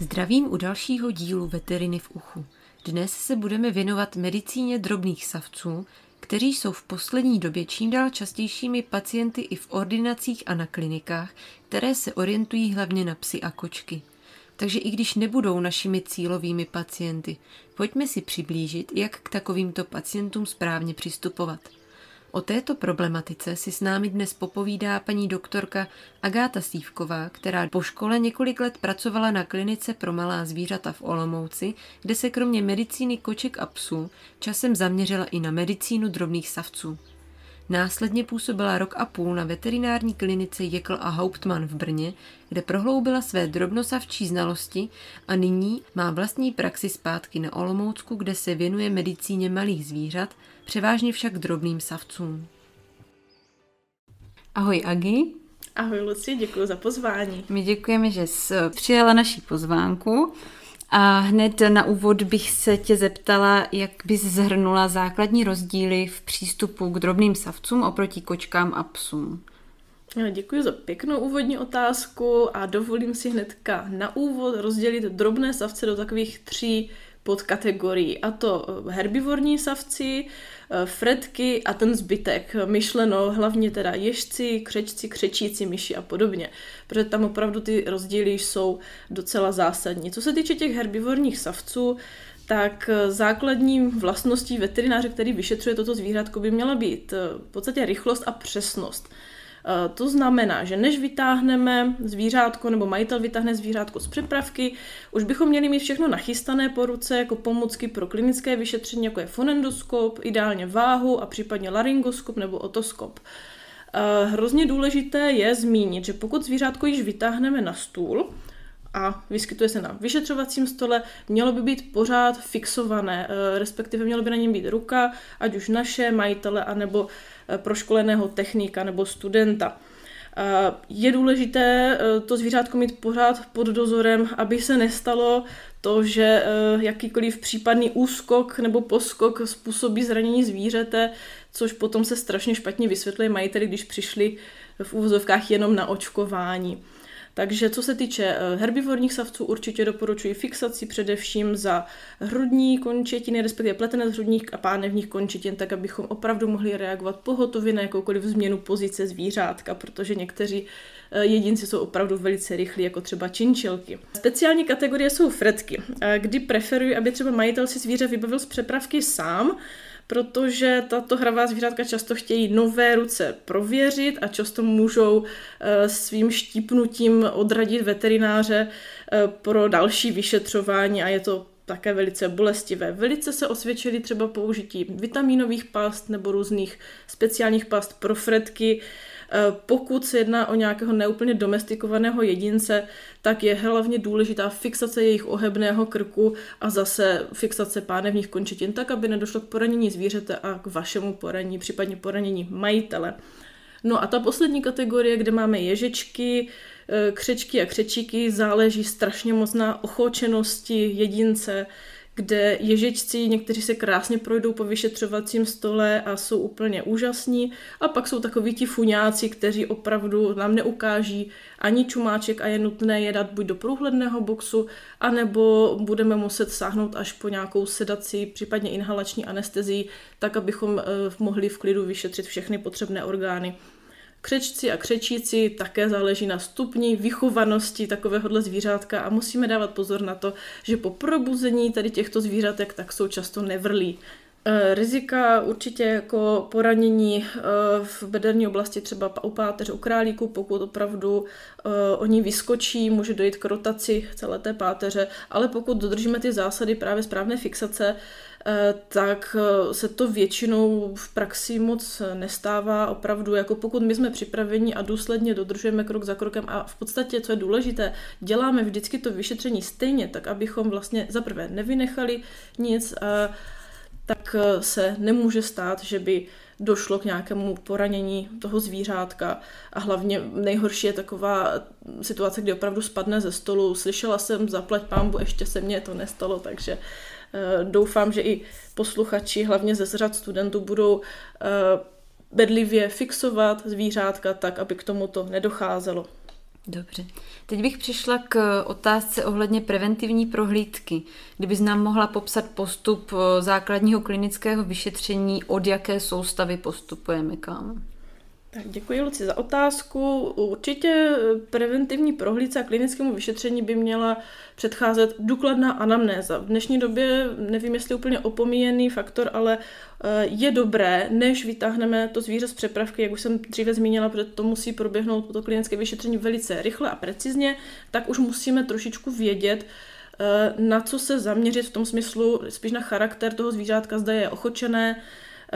Zdravím u dalšího dílu Veteriny v uchu. Dnes se budeme věnovat medicíně drobných savců, kteří jsou v poslední době čím dál častějšími pacienty i v ordinacích a na klinikách, které se orientují hlavně na psy a kočky. Takže i když nebudou našimi cílovými pacienty, pojďme si přiblížit, jak k takovýmto pacientům správně přistupovat – O této problematice si s námi dnes popovídá paní doktorka Agáta Stívková, která po škole několik let pracovala na klinice pro malá zvířata v Olomouci, kde se kromě medicíny koček a psů časem zaměřila i na medicínu drobných savců. Následně působila rok a půl na veterinární klinice Jekl a Hauptmann v Brně, kde prohloubila své drobnosavčí znalosti a nyní má vlastní praxi zpátky na Olomoucku, kde se věnuje medicíně malých zvířat, převážně však drobným savcům. Ahoj Agi. Ahoj Luci, děkuji za pozvání. My děkujeme, že jsi přijala naší pozvánku. A hned na úvod bych se tě zeptala, jak bys zhrnula základní rozdíly v přístupu k drobným savcům oproti kočkám a psům. Děkuji za pěknou úvodní otázku a dovolím si hnedka na úvod rozdělit drobné savce do takových tří podkategorií. A to herbivorní savci, Eh, fretky a ten zbytek, myšleno hlavně teda ježci, křečci, křečíci, myši a podobně, protože tam opravdu ty rozdíly jsou docela zásadní. Co se týče těch herbivorních savců, tak eh, základní vlastností veterináře, který vyšetřuje toto zvířátko, by měla být eh, v podstatě rychlost a přesnost. Eh, to znamená, že než vytáhneme zvířátko nebo majitel vytáhne zvířátko z přepravky, už bychom měli mít všechno nachystané po ruce jako pomůcky pro klinické vyšetření, jako je fonendoskop, ideálně váhu a případně laryngoskop nebo otoskop. Eh, hrozně důležité je zmínit, že pokud zvířátko již vytáhneme na stůl, a vyskytuje se na vyšetřovacím stole, mělo by být pořád fixované, eh, respektive mělo by na něm být ruka, ať už naše majitele, anebo Eh, proškoleného technika nebo studenta. Eh, je důležité to zvířátko mít pořád pod dozorem, aby se nestalo to, že jakýkoliv případný úskok nebo poskok způsobí zranění zvířete, což potom se strašně špatně vysvětluje majiteli, když přišli v úvozovkách jenom na očkování. Takže co se týče eh, herbivorních savců, určitě doporučuji fixaci především za hrudní končetiny, respektive pletené z hrudních a pánevních končetin, tak abychom opravdu mohli reagovat pohotově na jakoukoliv změnu pozice zvířátka, protože někteří eh, jedinci jsou opravdu velice rychlí, jako třeba činčilky. Speciální kategorie jsou fretky, kdy preferuji, aby třeba majitel si zvíře vybavil z přepravky sám, protože tato hravá zvířátka často chtějí nové ruce prověřit a často můžou eh, svým štípnutím odradit veterináře eh, pro další vyšetřování a je to také velice bolestivé. Velice se osvědčily třeba použití vitaminových past nebo různých speciálních past pro fretky, pokud se jedná o nějakého neúplně domestikovaného jedince, tak je hlavně důležitá fixace jejich ohebného krku a zase fixace pánevních končetin, tak aby nedošlo k poranění zvířete a k vašemu poranění, případně poranění majitele. No a ta poslední kategorie, kde máme ježečky, eh, křečky a křečíky, záleží strašně moc na ochočenosti jedince, kde ježičci, někteří se krásně projdou po vyšetřovacím stole a jsou úplně úžasní a pak jsou takoví ti fuňáci, kteří opravdu nám neukáží ani čumáček a je nutné je dát buď do průhledného boxu, anebo budeme muset sáhnout až po nějakou sedaci, případně inhalační anestezii, tak abychom eh, mohli v klidu vyšetřit všechny potřebné orgány. Křečci a křečíci také záleží na stupni vychovanosti takovéhohle zvířátka a musíme dávat pozor na to, že po probuzení tady těchto zvířatek tak jsou často nevrlí. E, rizika určitě jako poranění e, v bederní oblasti třeba u páteře, u králíku, pokud opravdu e, oni vyskočí, může dojít k rotaci celé té páteře, ale pokud dodržíme ty zásady právě správné fixace, tak eh, se to většinou v praxi moc nestává. Opravdu, jako pokud my jsme připraveni a důsledně dodržujeme krok za krokem a v podstatě, co je důležité, děláme vždycky to vyšetření stejně, tak abychom vlastně zaprvé nevynechali nic, eh, tak se nemůže stát, že by došlo k nějakému poranění toho zvířátka a hlavně nejhorší je taková situace, kdy opravdu spadne ze stolu. Slyšela jsem, zaplať pámbu, ještě se mně to nestalo, takže Eh, doufám, že i posluchači, hlavně ze řad studentů, budou eh, bedlivě fixovat zvířátka tak, aby k tomuto nedocházelo. Dobře. Teď bych přišla k otázce ohledně preventivní prohlídky. Kdybys nám mohla popsat postup eh, základního klinického vyšetření, od jaké soustavy postupujeme kam? Tak děkuji Luci za otázku. Určitě preventivní prohlídce a klinickému vyšetření by měla předcházet důkladná anamnéza. V dnešní době nevím, jestli úplně opomíjený faktor, ale eh, je dobré, než vytáhneme to zvíře z přepravky, jak už jsem dříve zmínila, protože to musí proběhnout to klinické vyšetření velice rychle a precizně, tak už musíme trošičku vědět, eh, na co se zaměřit v tom smyslu, spíš na charakter toho zvířátka, zda je ochočené, Eh,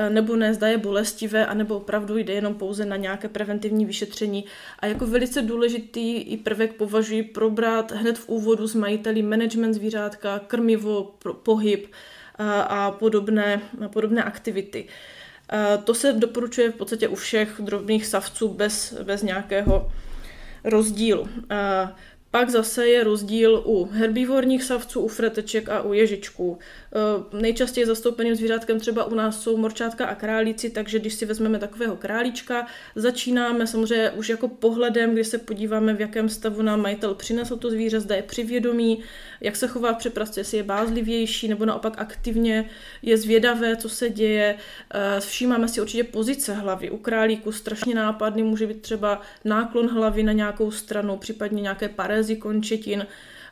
nebo ne, zda je bolestivé, anebo opravdu jde jenom pouze na nějaké preventivní vyšetření. A jako velice důležitý i prvek považuji probrat hned v úvodu s majiteli management zvířátka, krmivo, pohyb a, eh, a podobné, a podobné aktivity. Eh, to se doporučuje v podstatě u všech drobných savců bez, bez nějakého rozdílu. Pak zase je rozdíl u herbivorních savců, u freteček a u ježičků. E, nejčastěji zastoupeným zvířátkem třeba u nás jsou morčátka a králíci, takže když si vezmeme takového králíčka, začínáme samozřejmě už jako pohledem, kdy se podíváme, v jakém stavu nám majitel přinesl to zvíře, zda je přivědomí, jak se chová v přepravce, jestli je bázlivější nebo naopak aktivně je zvědavé, co se děje. E, všímáme si určitě pozice hlavy. U králíku strašně nápadný může být třeba náklon hlavy na nějakou stranu, případně nějaké parézy končetin.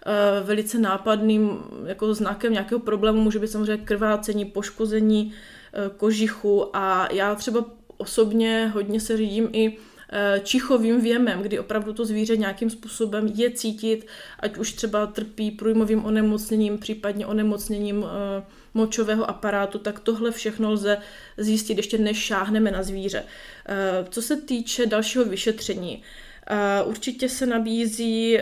Eh, velice nápadným jako znakem nějakého problému může být samozřejmě krvácení, poškození eh, kožichu a já třeba osobně hodně se řídím i eh, čichovým věmem, kdy opravdu to zvíře nějakým způsobem je cítit, ať už třeba trpí průjmovým onemocněním, případně onemocněním močového aparátu, tak tohle všechno lze zjistit ještě než šáhneme na zvíře. Co se týče dalšího vyšetření, určitě se nabízí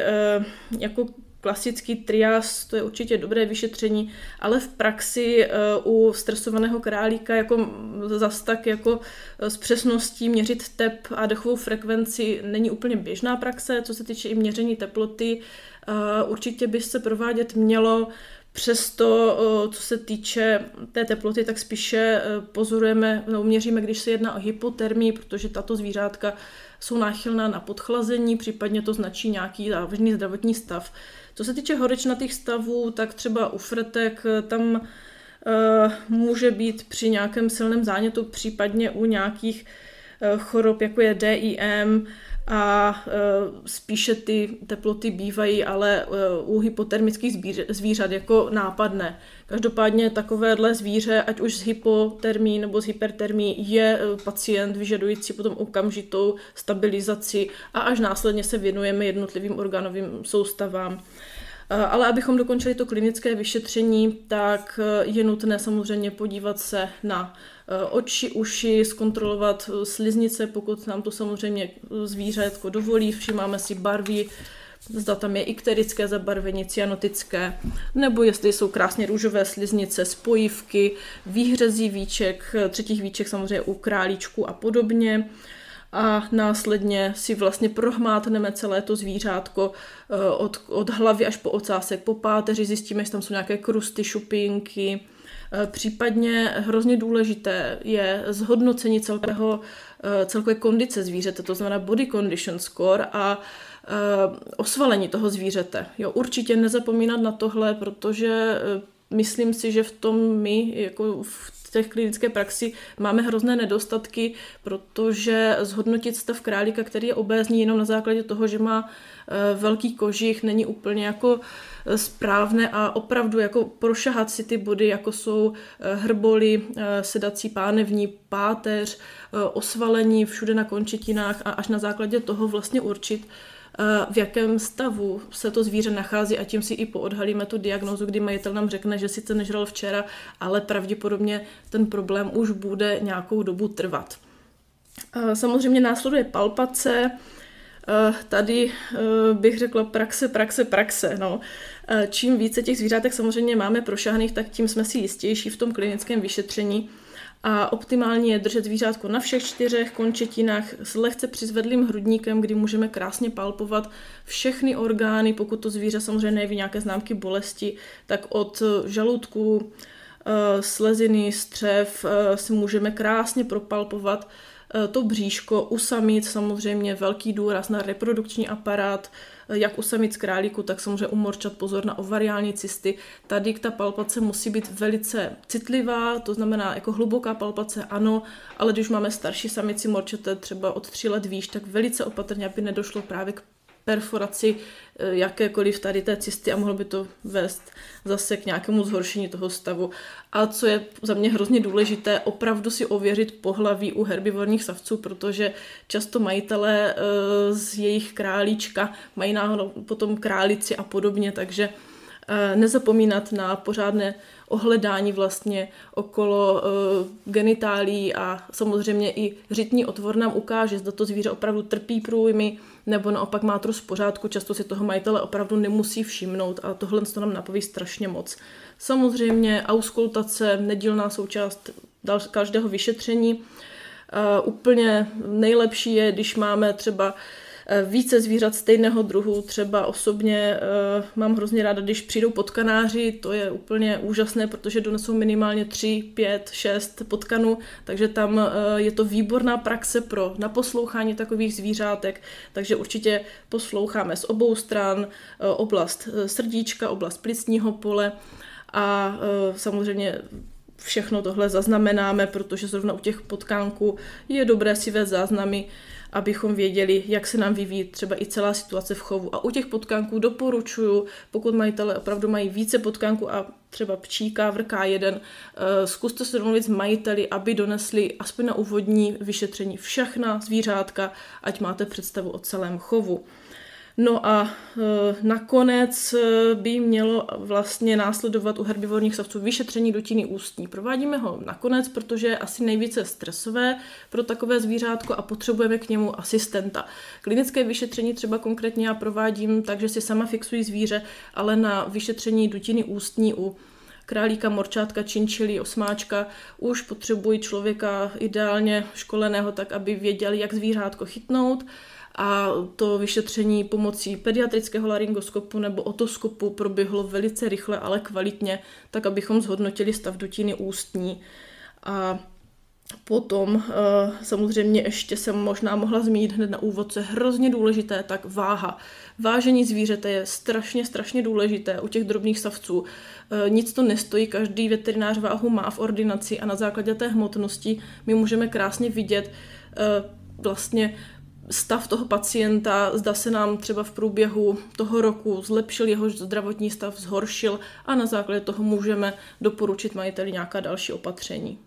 jako klasický trias, to je určitě dobré vyšetření, ale v praxi uh, u stresovaného králíka jako zas tak jako s přesností měřit tep a dechovou frekvenci není úplně běžná praxe, co se týče i měření teploty. Uh, určitě by se provádět mělo Přesto, co se týče té teploty, tak spíše pozorujeme, no, měříme, když se jedná o hypotermii, protože tato zvířátka jsou náchylná na podchlazení, případně to značí nějaký závažný zdravotní stav. Co se týče horečnatých stavů, tak třeba u fretek eh, tam uh, může být při nějakém silném zánětu, případně u nějakých uh, chorob, jako je DIM, a uh, spíše ty teploty bývají ale uh, u hypotermických zvířat jako nápadné. Každopádně takovéhle zvíře, ať už s hypotermí nebo s hypertermí, je uh, pacient vyžadující potom okamžitou stabilizaci a až následně se věnujeme jednotlivým organovým soustavám. Ale abychom dokončili to klinické vyšetření, tak je nutné samozřejmě podívat se na oči, uši, zkontrolovat eh, sliznice, pokud nám to samozřejmě zvířátko dovolí, všimáme si barvy, zda tam je ikterické zabarvení, cyanotické, nebo jestli jsou krásně růžové sliznice, spojivky, výhřezí víček, eh, třetích víček samozřejmě u králíčku a podobně. A následně si vlastně prohmátneme celé to zvířátko od, od hlavy až po ocásek, po páteři, zjistíme, jestli tam jsou nějaké krusty, šupinky, Eh, případně hrozně důležité je zhodnocení celkového, eh, celkové kondice zvířete, to znamená body condition score a eh, osvalení toho zvířete. Jo, určitě nezapomínat na tohle, protože myslím si, že v tom my, jako v té klinické praxi, máme hrozné nedostatky, protože zhodnotit stav králíka, který je obézní jenom na základě toho, že má velký kožich, není úplně jako správné a opravdu jako prošahat si ty body, jako jsou eh, hrboly, eh, sedací pánevní, páteř, eh, osvalení všude na končetinách a až na základě toho vlastně určit, v jakém stavu se to zvíře nachází a tím si i poodhalíme tu diagnozu, kdy majitel nám řekne, že sice nežral včera, ale pravděpodobně ten problém už bude nějakou dobu trvat. Samozřejmě následuje palpace, Tady bych řekla praxe, praxe, praxe. No. Čím více těch zvířátek samozřejmě máme prošahaných, tak tím jsme si jistější v tom klinickém vyšetření. A optimálně je držet zvířátko na všech čtyřech končetinách s lehce přizvedlým hrudníkem, kdy můžeme krásně palpovat všechny orgány, pokud to zvíře samozřejmě nejeví nějaké známky bolesti, tak od žaludku, eh, sleziny, střev eh, si můžeme krásně propalpovat to bříško, u samic samozřejmě velký důraz na reprodukční aparát, jak u samic králíku, tak samozřejmě u morčat pozor na ovariální cysty. Tady ta palpace musí být velice citlivá, to znamená jako hluboká palpace ano, ale když máme starší samici morčete třeba od 3 let výš, tak velice opatrně, aby nedošlo právě k perforaci eh, jakékoliv tady té cysty a mohlo by to vést zase k nějakému zhoršení toho stavu. A co je za mě hrozně důležité, opravdu si ověřit pohlaví u herbivorních savců, protože často majitelé eh, z jejich králíčka mají náhodou potom králici a podobně, takže eh, nezapomínat na pořádné ohledání vlastně okolo uh, genitálí a samozřejmě i řitní otvor nám ukáže, zda to zvíře opravdu trpí průjmy, nebo naopak má to z pořádku, často si toho majitele opravdu nemusí všimnout a tohle to nám napoví strašně moc. Samozřejmě auskultace, nedílná součást každého vyšetření. Uh, úplně nejlepší je, když máme třeba více zvířat stejného druhu. Třeba osobně uh, mám hrozně ráda, když přijdou potkanáři, to je úplně úžasné, protože donesou minimálně 3, 5, 6 potkanů, takže tam uh, je to výborná praxe pro naposlouchání takových zvířátek, takže určitě posloucháme z obou stran, oblast srdíčka, oblast plicního pole a samozřejmě všechno tohle zaznamenáme, protože zrovna u těch potkánků je dobré si vést záznamy abychom věděli, jak se nám vyvíjí třeba i celá situace v chovu. A u těch potkánků doporučuji, pokud majitele opravdu mají více potkánků a třeba pčíka, vrká jeden, eh, zkuste se domluvit s majiteli, aby donesli aspoň na úvodní vyšetření všechna zvířátka, ať máte představu o celém chovu. No a e, nakonec e, by mělo vlastně následovat u herbivorních savců vyšetření dutiny ústní. Provádíme ho nakonec, protože je asi nejvíce stresové pro takové zvířátko a potřebujeme k němu asistenta. Klinické vyšetření třeba konkrétně já provádím tak, že si sama fixuji zvíře, ale na vyšetření dutiny ústní u králíka, morčátka, činčili, osmáčka, už potřebují člověka ideálně školeného tak, aby věděli, jak zvířátko chytnout a to vyšetření pomocí pediatrického laryngoskopu nebo otoskopu proběhlo velice rychle, ale kvalitně, tak abychom zhodnotili stav dutiny ústní. A Potom eh, samozřejmě ještě jsem možná mohla zmínit hned na úvod, co je hrozně důležité, tak váha. Vážení zvířete je strašně, strašně důležité u těch drobných savců. Eh, nic to nestojí, každý veterinář váhu má v ordinaci a na základě té hmotnosti my můžeme krásně vidět eh, vlastně stav toho pacienta, zda se nám třeba v průběhu toho roku zlepšil jeho zdravotní stav, zhoršil a na základě toho můžeme doporučit majiteli nějaká další opatření.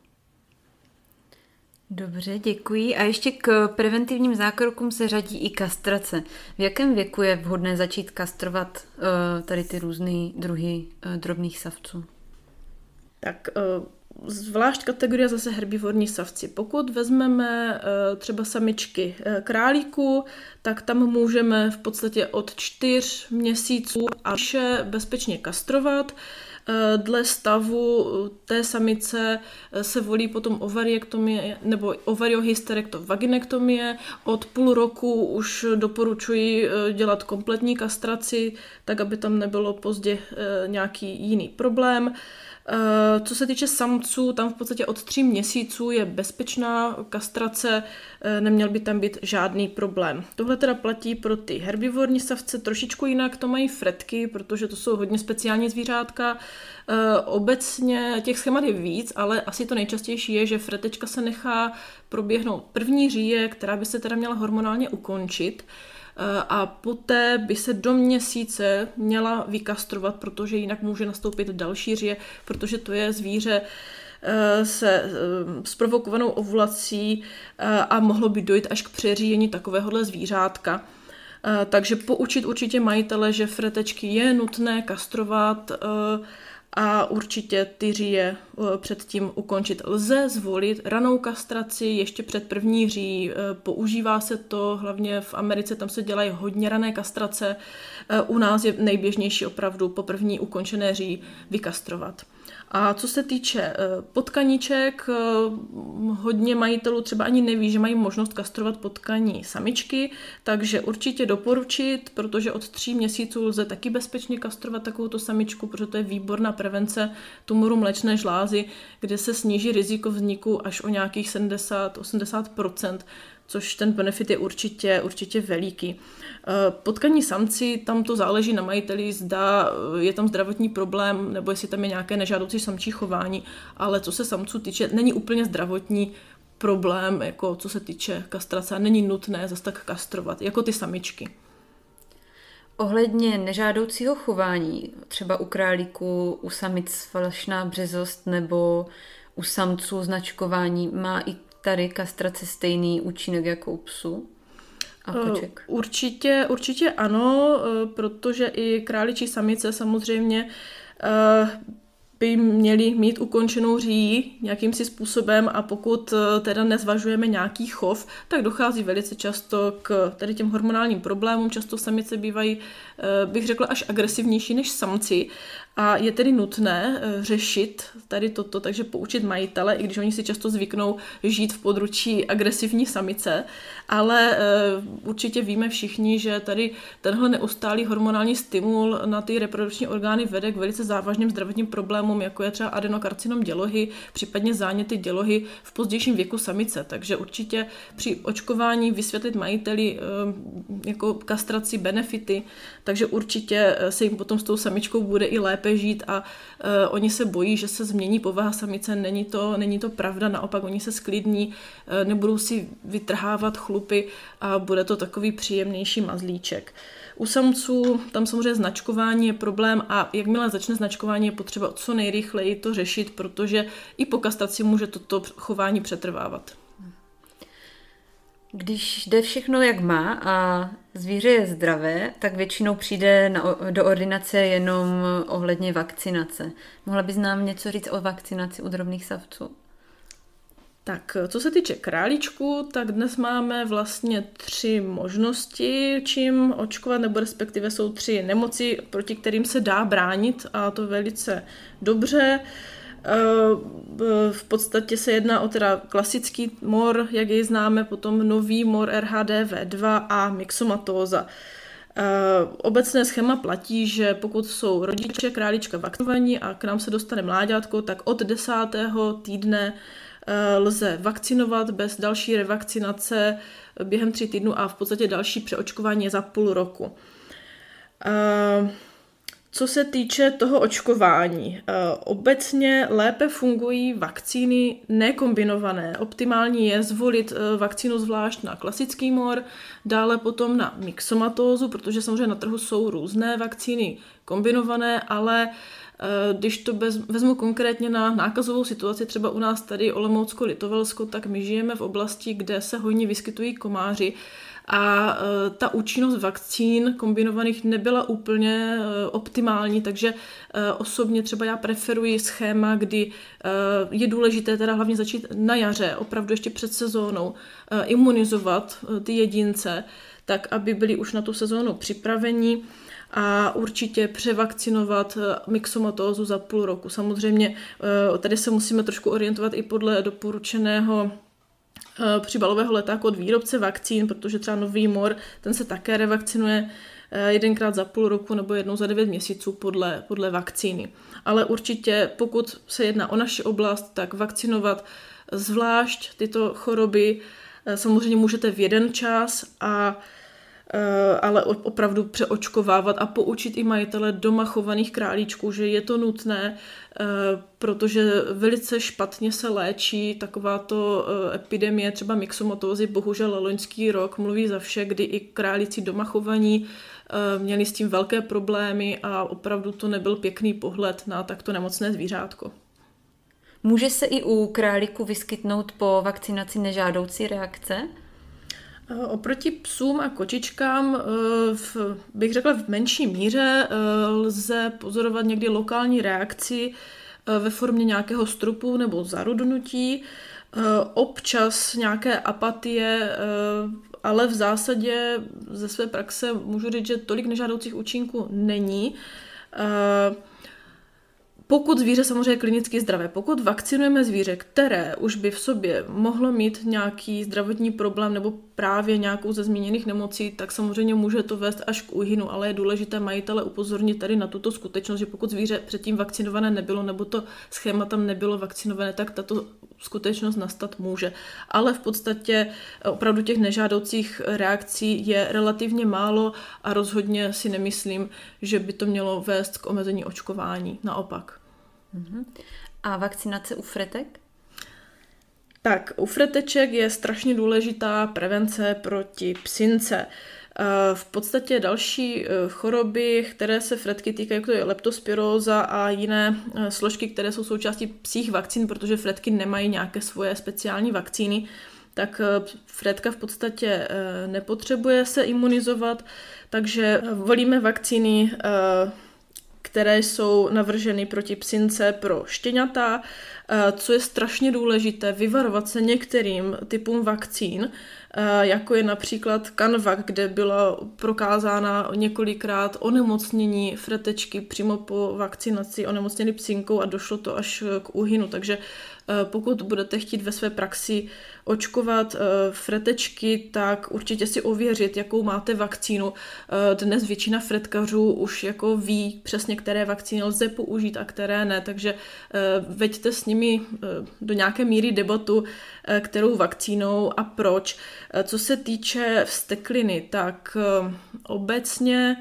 Dobře, děkuji. A ještě k preventivním zákrokům se řadí i kastrace. V jakém věku je vhodné začít kastrovat uh, tady ty různé druhy uh, drobných savců? Tak uh, zvlášť kategorie zase herbivorní savci. Pokud vezmeme eh, třeba samičky eh, králíků, tak tam můžeme v podstatě od čtyř měsíců a vše bezpečně kastrovat. Eh, dle stavu té samice se volí potom ovariektomie nebo ovariohysterektovaginektomie. Od půl roku už doporučuji dělat kompletní kastraci, tak aby tam nebylo pozdě nějaký jiný problém. Eh, co se týče samců, tam v podstatě od tří měsíců je bezpečná kastrace, eh, neměl by tam být žádný problém. Tohle teda platí pro ty herbivorní savce, trošičku jinak to mají fretky, protože to jsou hodně speciální zvířátka. Eh, obecně těch schémat je víc, ale asi to nejčastější je, že fretečka se nechá proběhnout první říje, která by se teda měla hormonálně ukončit. Eh, a poté by se do měsíce měla vykastrovat, protože jinak může nastoupit další říje, protože to je zvíře eh, se sprovokovanou eh, ovulací a mohlo by dojít až k přeříjení takovéhohle zvířátka. Takže poučit určitě majitele, že fretečky je nutné kastrovat a určitě ty říje eh, předtím ukončit. Lze zvolit ranou kastraci ještě před první ří, eh, používá se to, hlavně v Americe, tam se dělají hodně rané kastrace, eh, u nás je nejběžnější opravdu po první ukončené ří vykastrovat. A co se týče eh, potkaníček, eh, hodně majitelů třeba ani neví, že mají možnost kastrovat potkaní samičky, takže určitě doporučit, protože od tří měsíců lze taky bezpečně kastrovat takovouto samičku, protože to je výborná prevence tumoru mléčné žlázy, kde se sníží riziko vzniku až o nějakých 70-80%, což ten benefit je určitě, určitě veliký. Eh, potkaní samci, tam to záleží na majiteli, zda eh, je tam zdravotní problém, nebo jestli tam je nějaké nežádoucí samčí chování, ale co se samců týče, není úplně zdravotní problém, jako co se týče kastrace, není nutné zase tak kastrovat, jako ty samičky. Ohledně nežádoucího chování, třeba u králíku, u samic falešná březost nebo u samců značkování, má i tady kastrace stejný účinek jako u psu? A eh, koček. Určitě, určitě ano, eh, protože i králičí samice samozřejmě eh, by měli mít ukončenou říji nějakým si způsobem a pokud teda nezvažujeme nějaký chov, tak dochází velice často k tady těm hormonálním problémům. Často samice bývají, bych řekla, až agresivnější než samci a je tedy nutné eh, řešit tady toto, takže poučit majitele, i když oni si často zvyknou žít v područí agresivní samice, ale eh, určitě víme všichni, že tady tenhle neustálý hormonální stimul na ty reprodukční orgány vede k velice závažným zdravotním problémům, jako je třeba adenokarcinom dělohy, případně záněty dělohy v pozdějším věku samice. Takže určitě při očkování vysvětlit majiteli eh, jako kastraci benefity, takže určitě se jim potom s tou samičkou bude i lépe lépe žít a uh, oni se bojí, že se změní povaha samice. Není to, není to pravda, naopak oni se sklidní, uh, nebudou si vytrhávat chlupy a bude to takový příjemnější mazlíček. U samců tam samozřejmě značkování je problém a jakmile začne značkování, je potřeba co nejrychleji to řešit, protože i po kastraci může toto chování přetrvávat. Když jde všechno jak má a zvíře je zdravé, tak většinou přijde na, do ordinace jenom ohledně vakcinace. Mohla bys nám něco říct o vakcinaci u drobných savců? Tak, co se týče králíčku, tak dnes máme vlastně tři možnosti, čím očkovat, nebo respektive jsou tři nemoci, proti kterým se dá bránit a to velice dobře. Eh, v podstatě se jedná o teda klasický mor, jak jej známe, potom nový mor RHDV2 a myxomatóza. Eh, obecné schéma platí, že pokud jsou rodiče králička vakcinovaní a k nám se dostane mláďátko, tak od desátého týdne eh, lze vakcinovat bez další revakcinace během tří týdnů a v podstatě další přeočkování za půl roku. Co se týče toho očkování, eh, obecně lépe fungují vakcíny nekombinované. Optimální je zvolit eh, vakcínu zvlášť na klasický mor, dále potom na myxomatózu, protože samozřejmě na trhu jsou různé vakcíny kombinované, ale eh, když to vezmu konkrétně na nákazovou situaci, třeba u nás tady Olomoucko-Litovelsko, tak my žijeme v oblasti, kde se hojně vyskytují komáři a e, ta účinnost vakcín kombinovaných nebyla úplně e, optimální, takže e, osobně třeba já preferuji schéma, kdy je důležité teda hlavně začít na jaře, opravdu ještě před sezónou, imunizovat ty jedince, tak aby byli už na tu sezónu připraveni a určitě převakcinovat myxomatózu za půl roku. Samozřejmě tady se musíme trošku orientovat i podle doporučeného Eh, příbalového letáku od výrobce vakcín, protože třeba nový mor, ten se také revakcinuje eh, jedenkrát za půl roku nebo jednou za devět měsíců podle, podle vakcíny. Ale určitě, pokud se jedná o naši oblast, tak vakcinovat zvlášť tyto choroby eh, samozřejmě můžete v jeden čas a Eh, ale opravdu přeočkovávat a poučit i majitele doma chovaných králíčků, že je to nutné, eh, protože velice špatně se léčí takováto eh, epidemie, třeba myxomatózy, bohužel loňský rok mluví za vše, kdy i králíci doma chovaní měli s tím velké problémy a opravdu to nebyl pěkný pohled na takto nemocné zvířátko. Může se i u králíku vyskytnout po vakcinaci nežádoucí reakce? Eh, oproti psům a kočičkám eh, v, bych řekla v menší míře eh, lze pozorovat někdy lokální reakci ve formě nějakého strupu nebo zarudnutí, občas nějaké apatie, ale v zásadě ze své praxe můžu říct, že tolik nežádoucích účinků není. Pokud zvíře samozřejmě je klinicky zdravé, pokud vakcinujeme zvíře, které už by v sobě mohlo mít nějaký zdravotní problém nebo právě nějakou ze zmíněných nemocí, tak samozřejmě může to vést až k úhynu, ale je důležité majitele upozornit tady na tuto skutečnost, že pokud zvíře předtím vakcinované nebylo nebo to schéma tam nebylo vakcinované, tak tato skutečnost nastat může. Ale v podstatě opravdu těch nežádoucích reakcí je relativně málo a rozhodně si nemyslím, že by to mělo vést k omezení očkování. Naopak. Mhm. A vakcinace u fretek? Tak, u freteček je strašně důležitá prevence proti psince. Eh, v podstatě další eh, choroby, které se fretky týkají, jako je leptospiróza a jiné eh, složky, které jsou součástí psích vakcín, protože fretky nemají nějaké svoje speciální vakcíny, tak fretka v podstatě nepotřebuje se imunizovat, takže volíme vakcíny které jsou navrženy proti psince pro štěňata, eh, co je strašně důležité, vyvarovat se některým typům vakcín, eh, jako je například Canvac, kde byla prokázána několikrát onemocnění fretečky přímo po vakcinaci onemocněny psinkou a došlo to až k úhynu. Takže pokud budete chtít ve své praxi očkovat eh, fretečky, tak určitě si ověřit, jakou máte vakcínu. Eh, dnes většina fretkařů už jako ví přesně, které vakcíny lze použít a které ne, takže veďte s nimi do nějaké míry debatu, kterou vakcínou a proč. Co se týče vstekliny, tak obecně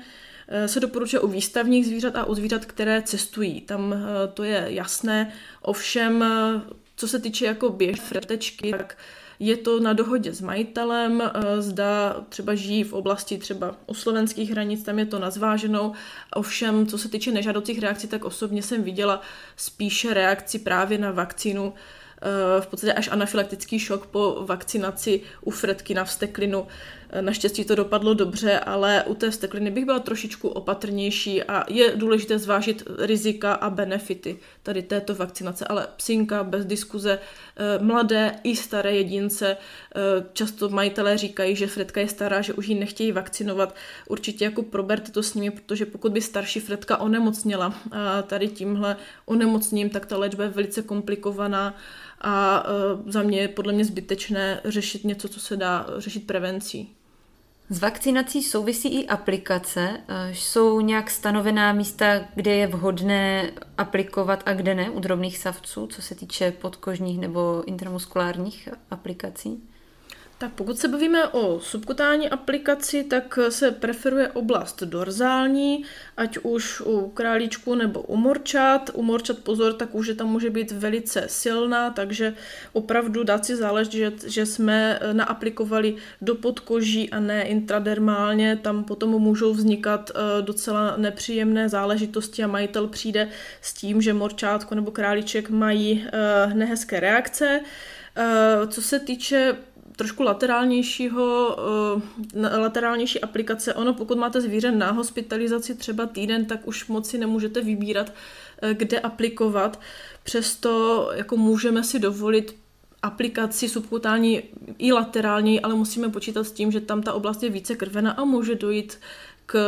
Eh, se doporučuje u výstavních zvířat a u zvířat, které cestují. Tam eh, to je jasné. Ovšem, eh, co se týče jako běž fretečky, tak je to na dohodě s majitelem, zda třeba žijí v oblasti třeba u slovenských hranic, tam je to nazváženou. Ovšem, co se týče nežádoucích reakcí, tak osobně jsem viděla spíše reakci právě na vakcínu, v podstatě až anafylaktický šok po vakcinaci u fretky na vsteklinu. Naštěstí to dopadlo dobře, ale u té vstekliny bych byla trošičku opatrnější a je důležité zvážit rizika a benefity tady této vakcinace. Ale psinka bez diskuze, eh, mladé i staré jedince, eh, často majitelé říkají, že fretka je stará, že už ji nechtějí vakcinovat. Určitě jako proberte to s nimi, protože pokud by starší fretka onemocněla tady tímhle onemocním, tak ta léčba je velice komplikovaná a eh, za mě je podle mě zbytečné řešit něco, co se dá řešit prevencí. S vakcinací souvisí i aplikace. Eh, jsou nějak stanovená místa, kde je vhodné aplikovat a kde ne u drobných savců, co se týče podkožních nebo intramuskulárních aplikací? Tak pokud se bavíme o subkutální aplikaci, tak se preferuje oblast dorzální, ať už u králíčku nebo u morčat. U morčat pozor, ta kůže tam může být velice silná, takže opravdu dát si záležet, že, že jsme naaplikovali do podkoží a ne intradermálně. Tam potom můžou vznikat eh, docela nepříjemné záležitosti a majitel přijde s tím, že morčátko nebo králíček mají eh, nehezké reakce. Eh, co se týče trošku laterálnějšího, uh, laterálnější aplikace. Ono, pokud máte zvíře na hospitalizaci třeba týden, tak už moc si nemůžete vybírat, uh, kde aplikovat. Přesto jako můžeme si dovolit aplikaci subkutální i laterální, ale musíme počítat s tím, že tam ta oblast je více krvena a může dojít k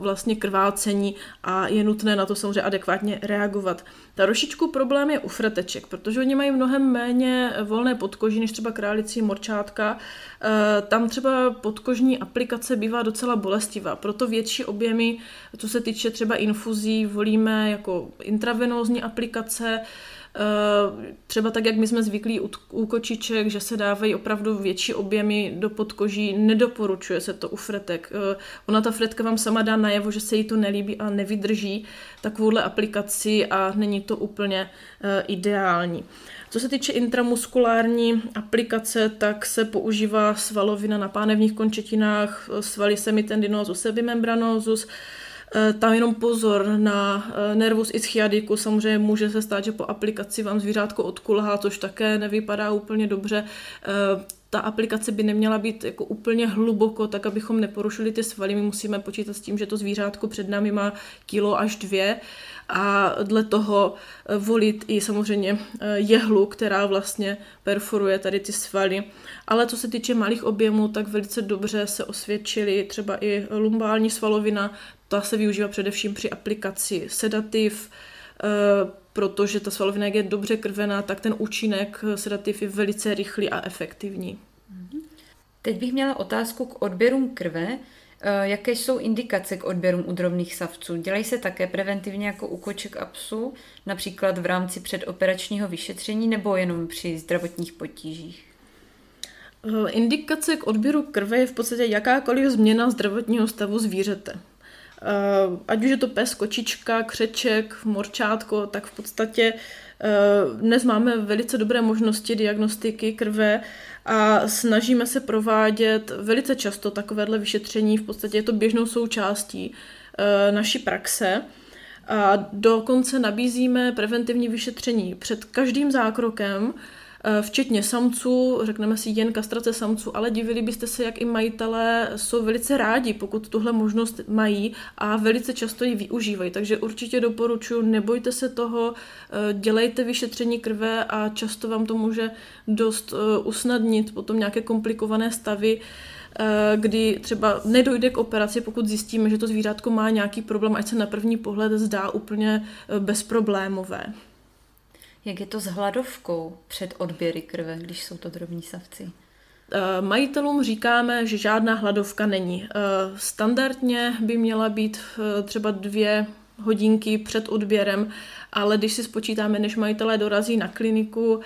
vlastně krvácení a je nutné na to samozřejmě adekvátně reagovat. Ta trošičku problém je u freteček, protože oni mají mnohem méně volné podkoží než třeba králicí morčátka. E, tam třeba podkožní aplikace bývá docela bolestivá, proto větší objemy, co se týče třeba infuzí, volíme jako intravenózní aplikace, třeba tak, jak my jsme zvyklí u, kočiček, že se dávají opravdu větší objemy do podkoží, nedoporučuje se to u fretek. Eh, ona ta fretka vám sama dá najevo, že se jí to nelíbí a nevydrží takovouhle aplikaci a není to úplně eh, ideální. Co se týče intramuskulární aplikace, tak se používá svalovina na pánevních končetinách, svaly semitendinosus, sebimembranosus, Eh, tam jenom pozor na eh, nervus ischiadicus, samozřejmě může se stát, že po aplikaci vám zvířátko odkulhá, což také nevypadá úplně dobře. Eh, ta aplikace by neměla být jako úplně hluboko, tak abychom neporušili ty svaly. My musíme počítat s tím, že to zvířátko před námi má kilo až dvě a dle toho volit i samozřejmě jehlu, která vlastně perforuje tady ty svaly. Ale co se týče malých objemů, tak velice dobře se osvědčili třeba i lumbální svalovina, ta se využívá především při aplikaci sedativ, eh, protože ta svalovina, jak je dobře krvená, tak ten účinek sedativ je velice rychlý a efektivní. Teď bych měla otázku k odběrům krve. Eh, jaké jsou indikace k odběrům u drobných savců? Dělají se také preventivně jako u koček a psů, například v rámci předoperačního vyšetření nebo jenom při zdravotních potížích? Eh, indikace k odběru krve je v podstatě jakákoliv změna zdravotního stavu zvířete. Eh, ať už je to pes, kočička, křeček, morčátko, tak v podstatě dnes máme velice dobré možnosti diagnostiky krve a snažíme se provádět velice často takovéhle vyšetření, v podstatě je to běžnou součástí e, naší praxe. A dokonce nabízíme preventivní vyšetření před každým zákrokem, Eh, včetně samců, řekneme si jen kastrace samců, ale divili byste se, jak i majitelé jsou velice rádi, pokud tuhle možnost mají a velice často ji využívají. Takže určitě doporučuji, nebojte se toho, eh, dělejte vyšetření krve a často vám to může dost eh, usnadnit potom nějaké komplikované stavy, kdy třeba nedojde k operaci, pokud zjistíme, že to zvířátko má nějaký problém, ať se na první pohled zdá úplně bezproblémové. Jak je to s hladovkou před odběry krve, když jsou to drobní savci? Eh, majitelům říkáme, že žádná hladovka není. Eh, standardně by měla být eh, třeba dvě hodinky před odběrem, ale když si spočítáme, než majitelé dorazí na kliniku,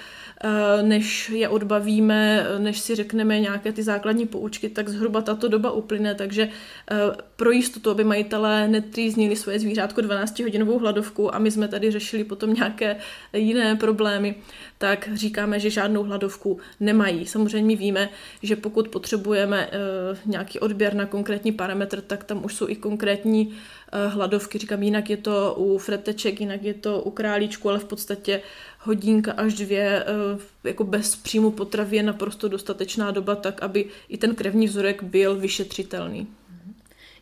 eh, než je odbavíme, než si řekneme nějaké ty základní poučky, tak zhruba tato doba uplyne, takže eh, pro jistotu, aby majitelé netrýznili svoje zvířátko 12-hodinovou hladovku a my jsme tady řešili potom nějaké jiné problémy, tak říkáme, že žádnou hladovku nemají. Samozřejmě víme, že pokud potřebujeme eh, nějaký odběr na konkrétní parametr, tak tam už jsou i konkrétní hladovky. Říkám, jinak je to u freteček, jinak je to u králíčku, ale v podstatě hodinka až dvě eh, jako bez příjmu potravy je naprosto dostatečná doba tak, aby i ten krevní vzorek byl vyšetřitelný.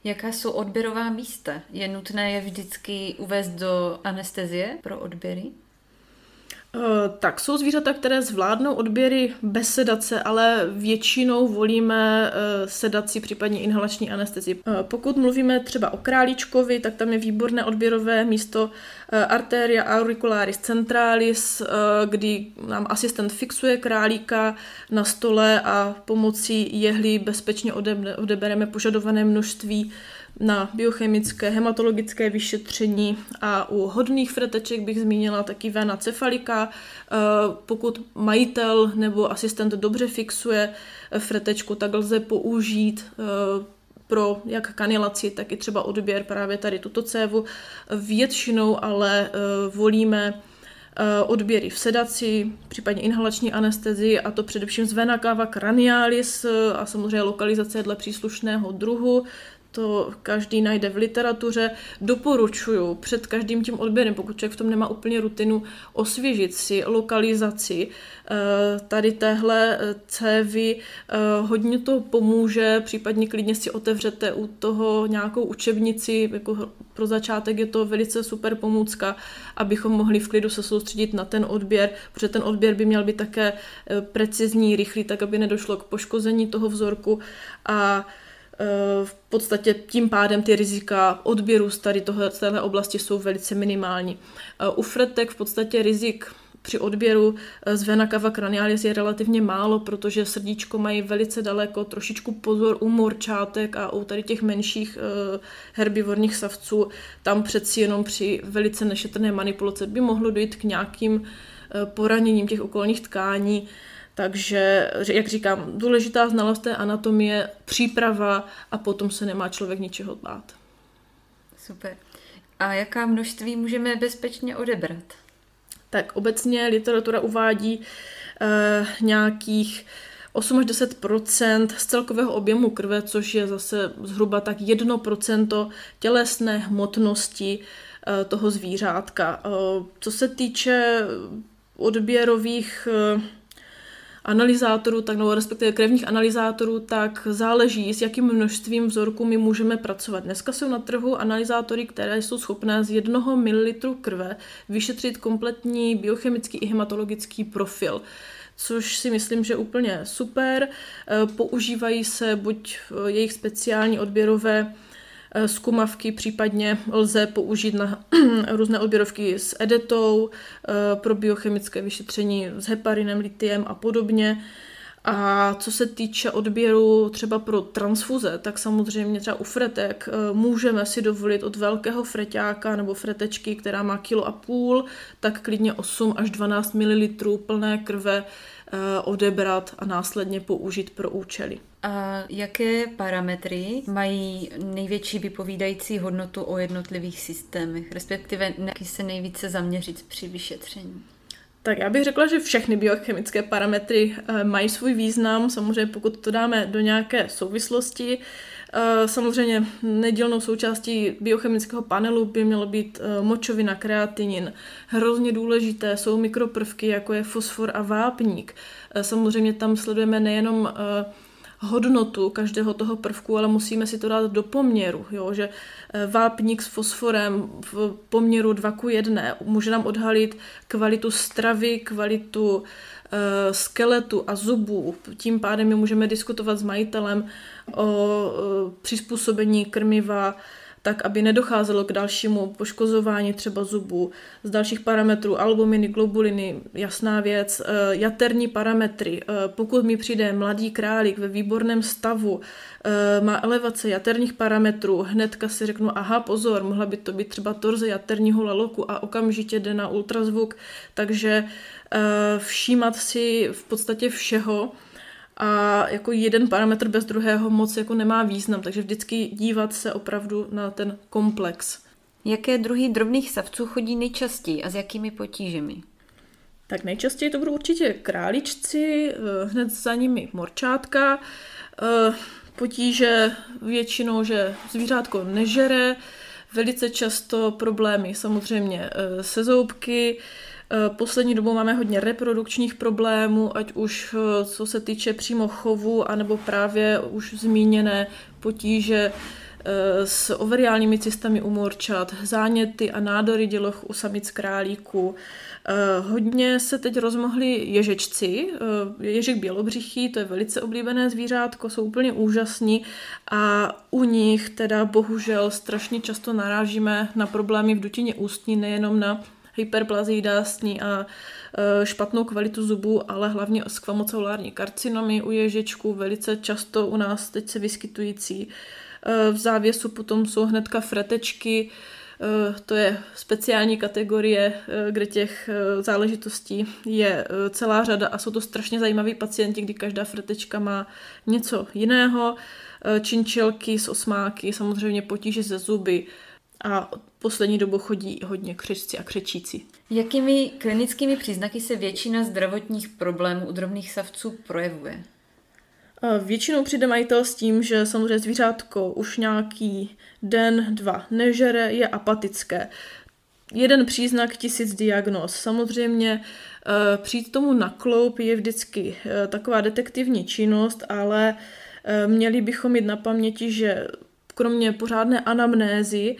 Jaká jsou odběrová místa? Je nutné je vždycky uvést do anestezie pro odběry? Eh, tak jsou zvířata, které zvládnou odběry bez sedace, ale většinou volíme eh, sedaci, případně inhalační anestezi. Eh, pokud mluvíme třeba o králíčkovi, tak tam je výborné odběrové místo arteria auricularis centralis, kdy nám asistent fixuje králíka na stole a pomocí jehly bezpečně odebereme požadované množství na biochemické, hematologické vyšetření a u hodných freteček bych zmínila taky vena cefalika. Eh, pokud majitel nebo asistent dobře fixuje fretečku, tak lze použít eh, pro jak kanilaci, tak i třeba odběr právě tady tuto cévu. Většinou ale eh, volíme odběry v sedaci, případně inhalační anestezii a to především z vena cava cranialis a samozřejmě lokalizace dle příslušného druhu, to každý najde v literatuře. Doporučuju před každým tím odběrem, pokud člověk v tom nemá úplně rutinu, osvěžit si lokalizaci eh, tady téhle eh, cévy. Eh, hodně to pomůže, případně klidně si otevřete u toho nějakou učebnici, jako pro začátek je to velice super pomůcka, abychom mohli v klidu se soustředit na ten odběr, protože ten odběr by měl být také precizní, rychlý, tak aby nedošlo k poškození toho vzorku a v podstatě tím pádem ty rizika odběru z tady tohle, z téhle oblasti jsou velice minimální. Eh, u fretek v podstatě rizik při odběru eh, z vena cava cranialis je relativně málo, protože srdíčko mají velice daleko, trošičku pozor u morčátek a u tady těch menších herbivorních savců, tam přeci jenom při velice nešetrné manipulaci by mohlo dojít k nějakým poraněním těch okolních tkání, takže, jak říkám, důležitá znalost té anatomie, příprava a potom se nemá člověk ničeho bát. Super. A jaká množství můžeme bezpečně odebrat? Tak obecně literatura uvádí eh, nějakých 8 až 10% z celkového objemu krve, což je zase zhruba tak 1% tělesné hmotnosti eh, toho zvířátka. Eh, co se týče odběrových eh, analyzátorů, tak nebo respektive krevních analyzátorů, tak záleží, s jakým množstvím vzorků my můžeme pracovat. Dneska jsou na trhu analyzátory, které jsou schopné z jednoho ml krve vyšetřit kompletní biochemický i hematologický profil což si myslím, že úplně super. E, používají se buď e, jejich speciální odběrové Zkumavky případně lze použít na různé odběrovky s edetou, pro biochemické vyšetření s heparinem, litiem a podobně. A co se týče odběru třeba pro transfuze, tak samozřejmě třeba u fretek eh, můžeme si dovolit od velkého freťáka nebo fretečky, která má kilo a půl, tak klidně 8 až 12 ml plné krve eh, odebrat a následně použít pro účely. A jaké parametry mají největší vypovídající hodnotu o jednotlivých systémech, respektive na se nejvíce zaměřit při vyšetření? Tak já bych řekla, že všechny biochemické parametry eh, mají svůj význam, samozřejmě pokud to dáme do nějaké souvislosti. Eh, samozřejmě nedělnou součástí biochemického panelu by mělo být eh, močovina, kreatinin. Hrozně důležité jsou mikroprvky, jako je fosfor a vápník. Samozřejmě tam sledujeme nejenom hodnotu každého toho prvku, ale musíme si to dát do poměru, jo? že eh, vápník s fosforem v poměru 2 k 1 může nám odhalit kvalitu stravy, kvalitu uh, skeletu a zubů. Tím pádem my můžeme diskutovat s majitelem o uh, přizpůsobení krmiva, tak aby nedocházelo k dalšímu poškozování třeba zubů. Z dalších parametrů albuminy, globuliny, jasná věc, eh, jaterní parametry. Eh, pokud mi přijde mladý králík ve výborném stavu, eh, má elevace jaterních parametrů, hnedka si řeknu, aha, pozor, mohla by to být třeba torze jaterního laloku a okamžitě jde na ultrazvuk, takže všímat si v podstatě všeho, a jako jeden parametr bez druhého moc jako nemá význam, takže vždycky dívat se opravdu na ten komplex. Jaké druhy drobných savců chodí nejčastěji a s jakými potížemi? Tak nejčastěji to budou určitě králičci, eh, hned za nimi morčátka, eh, potíže většinou, že zvířátko nežere, velice často problémy samozřejmě eh, se zoubky, poslední dobou máme hodně reprodukčních problémů, ať už eh, co se týče přímo chovu, anebo právě už zmíněné potíže eh, s overiálními cystami u morčat, záněty a nádory děloh u samic králíků. Hodně se teď rozmohli ježečci, ježek bělobřichý, to je velice oblíbené zvířátko, jsou úplně úžasní a u nich teda bohužel strašně často narážíme na problémy v dutině ústní, nejenom na hyperplazii dásní a e, špatnou kvalitu zubů, ale hlavně skvamocelulární karcinomy u ježičků, velice často u nás teď se vyskytující. E, v závěsu potom jsou hnedka fretečky, e, to je speciální kategorie, kde těch záležitostí je celá řada a jsou to strašně zajímaví pacienti, kdy každá fretečka má něco jiného. Činčelky s osmáky, samozřejmě potíže ze zuby, a poslední dobu chodí hodně křečci a křečíci. Jakými klinickými příznaky se většina zdravotních problémů u drobných savců projevuje? Většinou přijde majitel s tím, že samozřejmě zvířátko už nějaký den, dva nežere, je apatické. Jeden příznak, tisíc diagnóz. Samozřejmě e, přijít tomu na kloup je vždycky e, taková detektivní činnost, ale e, měli bychom mít na paměti, že kromě pořádné anamnézy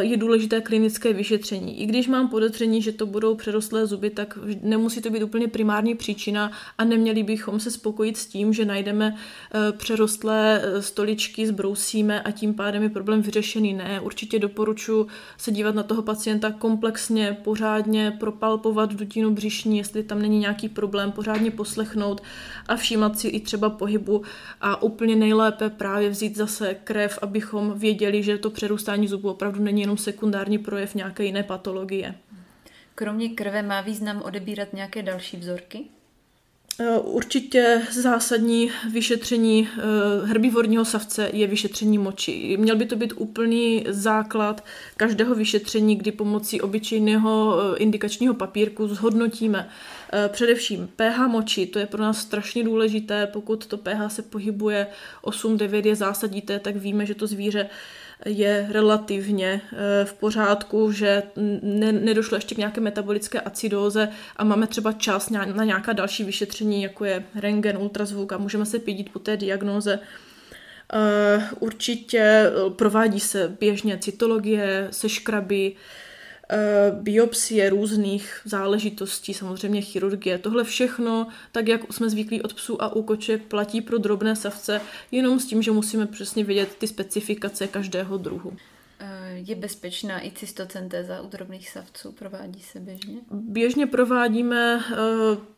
je důležité klinické vyšetření. I když mám podezření, že to budou přerostlé zuby, tak nemusí to být úplně primární příčina a neměli bychom se spokojit s tím, že najdeme eh, přerostlé eh, stoličky, zbrousíme a tím pádem je problém vyřešený. Ne, určitě doporučuji se dívat na toho pacienta komplexně, pořádně propalpovat dutinu břišní, jestli tam není nějaký problém, pořádně poslechnout a všímat si i třeba pohybu a úplně nejlépe právě vzít zase krev, abychom věděli, že to přerůstání zubu opravdu opravdu není jenom sekundární projev nějaké jiné patologie. Kromě krve má význam odebírat nějaké další vzorky? E, určitě zásadní vyšetření e, herbivorního savce je vyšetření moči. Měl by to být úplný základ každého vyšetření, kdy pomocí obyčejného e, indikačního papírku zhodnotíme především pH moči, to je pro nás strašně důležité, pokud to pH se pohybuje 8-9 je zásadité, tak víme, že to zvíře je relativně eh, v pořádku, že ne, nedošlo ještě k nějaké metabolické acidóze a máme třeba čas na nějaká další vyšetření, jako je rengen, ultrazvuk a můžeme se pídit po té diagnóze. Eh, určitě eh, provádí se běžně cytologie, seškraby, biopsie různých záležitostí, samozřejmě chirurgie. Tohle všechno, tak jak jsme zvyklí od psů a u koček, platí pro drobné savce, jenom s tím, že musíme přesně vědět ty specifikace každého druhu. Eh, je bezpečná i cystocentéza u drobných savců? Provádí se běžně? Běžně provádíme, eh,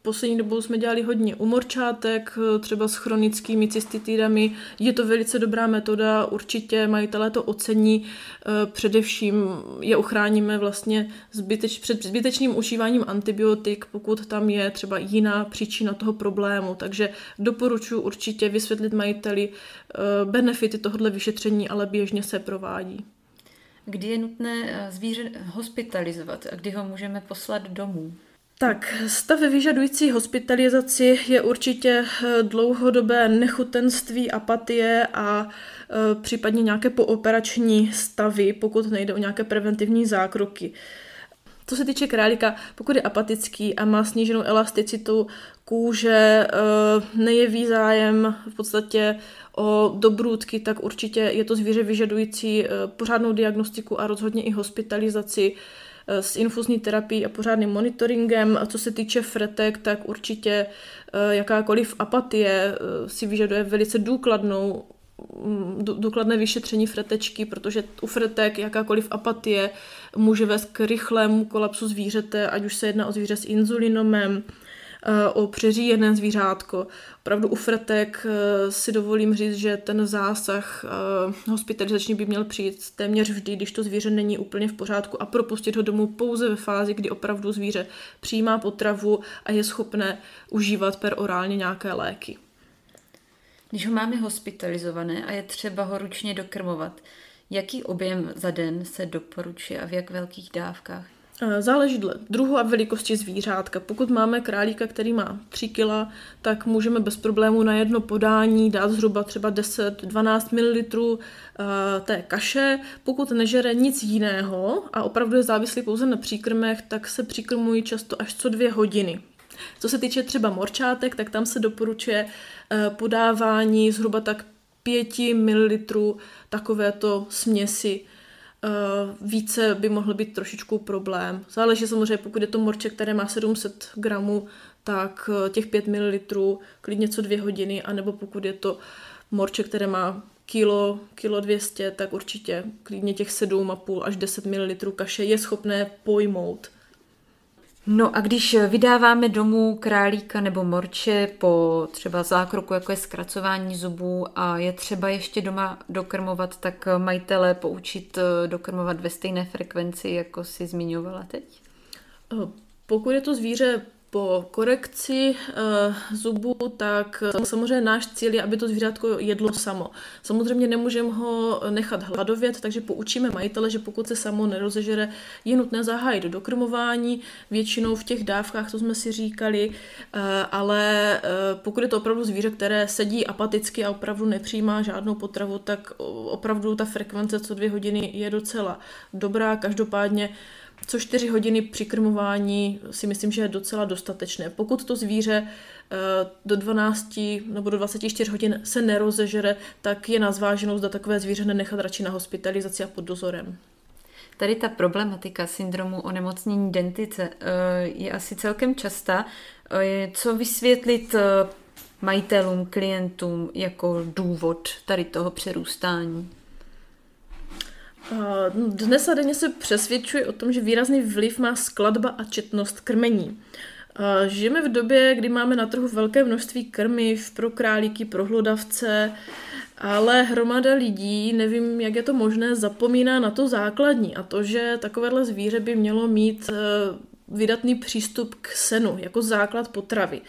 poslední dobou jsme dělali hodně u morčátek, eh, třeba s chronickými cystitidami. Je to velice dobrá metoda, určitě majitelé to ocení. Především je ochráníme vlastně zbyteč, před zbytečným užíváním antibiotik, pokud tam je třeba jiná příčina toho problému. Takže doporučuji určitě vysvětlit majiteli benefity tohoto vyšetření, ale běžně se provádí. Kdy je nutné eh, zvíře hospitalizovat a kdy ho můžeme poslat domů? Tak, stav vyžadující hospitalizaci je určitě eh, dlouhodobé nechutenství, apatie a e, případně nějaké pooperační stavy, pokud nejde o nějaké preventivní zákroky. Co se týče králíka, pokud je apatický a má sníženou elasticitu kůže, nejeví zájem v podstatě o dobrůdky, tak určitě je to zvíře vyžadující eh, pořádnou diagnostiku a rozhodně i hospitalizaci eh, s infuzní terapií a pořádným monitoringem. A co se týče fretek, tak určitě eh, jakákoliv apatie si vyžaduje velice důkladnou mm, důkladné vyšetření fretečky, protože u fretek jakákoliv apatie může vést k rychlému kolapsu zvířete, ať už se jedná o zvíře s inzulinomem, o přeříjené zvířátko. Opravdu u fretek eh, si dovolím říct, že ten zásah eh, hospitalizační by měl přijít téměř vždy, když to zvíře není úplně v pořádku a propustit ho domů pouze ve fázi, kdy opravdu zvíře přijímá potravu a je schopné užívat per orálně nějaké léky. Když ho máme hospitalizované a je třeba ho ručně dokrmovat, jaký objem za den se doporučuje a v jak velkých dávkách? Záleží dle druhu a velikosti zvířátka. Pokud máme králíka, který má 3 kg, tak můžeme bez problému na jedno podání dát zhruba třeba 10-12 ml té kaše. Pokud nežere nic jiného a opravdu je závislý pouze na příkrmech, tak se příkrmují často až co dvě hodiny. Co se týče třeba morčátek, tak tam se doporučuje eh, podávání zhruba tak 5 ml takovéto směsi Uh, více by mohl být trošičku problém. Záleží samozřejmě, pokud je to morče, které má 700 gramů, tak uh, těch 5 ml klidně co dvě hodiny, anebo pokud je to morče, které má kilo, kilo 200, tak určitě klidně těch 7,5 až 10 ml kaše je schopné pojmout. No a když vydáváme domů králíka nebo morče po třeba zákroku, jako je zkracování zubů a je třeba ještě doma dokrmovat, tak majitele poučit eh, dokrmovat ve stejné frekvenci, jako si zmiňovala teď? Eh, pokud je to zvíře po korekci uh, zubu, tak uh, samozřejmě náš cíl je, aby to zvířátko jedlo samo. Samozřejmě nemůžeme ho nechat hladovět, takže poučíme majitele, že pokud se samo nerozežere, je nutné zahájit dokrmování, většinou v těch dávkách, to jsme si říkali, uh, ale uh, pokud je to opravdu zvíře, které sedí apaticky a opravdu nepřijímá žádnou potravu, tak opravdu ta frekvence co dvě hodiny je docela dobrá. Každopádně co 4 hodiny přikrmování si myslím, že je docela dostatečné. Pokud to zvíře eh, do 12 nebo do 24 hodin se nerozežere, tak je na zváženou, zda takové zvíře nenechat radši na hospitalizaci a pod dozorem. Tady ta problematika syndromu onemocnění dentice eh, je asi celkem častá. Eh, co vysvětlit majitelům, klientům jako důvod tady toho přerůstání? Dnes a denně se přesvědčuje o tom, že výrazný vliv má skladba a četnost krmení. Žijeme v době, kdy máme na trhu velké množství krmiv pro králíky, pro hlodavce, ale hromada lidí, nevím, jak je to možné, zapomíná na to základní a to, že takovéhle zvíře by mělo mít e, vydatný přístup k senu jako základ potravy.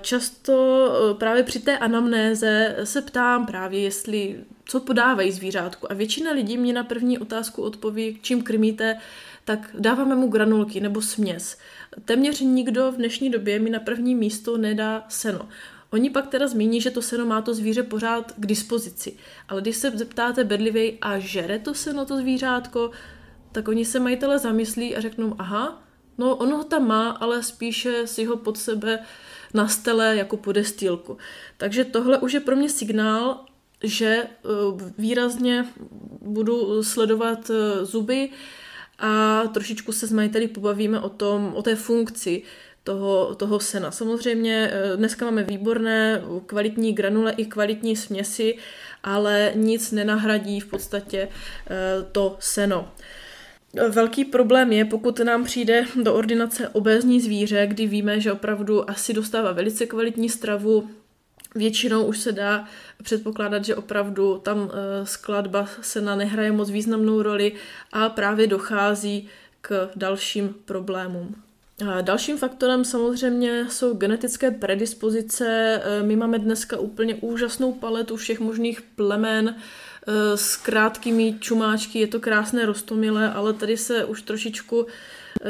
Často e, právě při té anamnéze se ptám právě, jestli co podávají zvířátku. A většina lidí mě na první otázku odpoví, čím krmíte, tak dáváme mu granulky nebo směs. Téměř nikdo v dnešní době mi na první místo nedá seno. Oni pak teda zmíní, že to seno má to zvíře pořád k dispozici. Ale když se zeptáte bedlivej a žere to seno to zvířátko, tak oni se majitele zamyslí a řeknou, aha, no ono ho tam má, ale spíše si ho pod sebe na stele jako podestýlku. Takže tohle už je pro mě signál, že eh, výrazně budu sledovat eh, zuby a trošičku se s majiteli pobavíme o tom, o té funkci toho, toho sena. Samozřejmě eh, dneska máme výborné kvalitní granule i kvalitní směsi, ale nic nenahradí v podstatě to seno. Velký problém je, pokud nám přijde do ordinace obézní zvíře, kdy víme, že opravdu asi dostává velice kvalitní stravu, Většinou už se dá předpokládat, že opravdu tam eh, skladba se na nehraje moc významnou roli a právě dochází k dalším problémům. Dalším faktorem samozřejmě jsou genetické predispozice. Eh, my máme dneska úplně úžasnou paletu všech možných plemen s krátkými čumáčky, je to krásné rostomilé, ale tady se už trošičku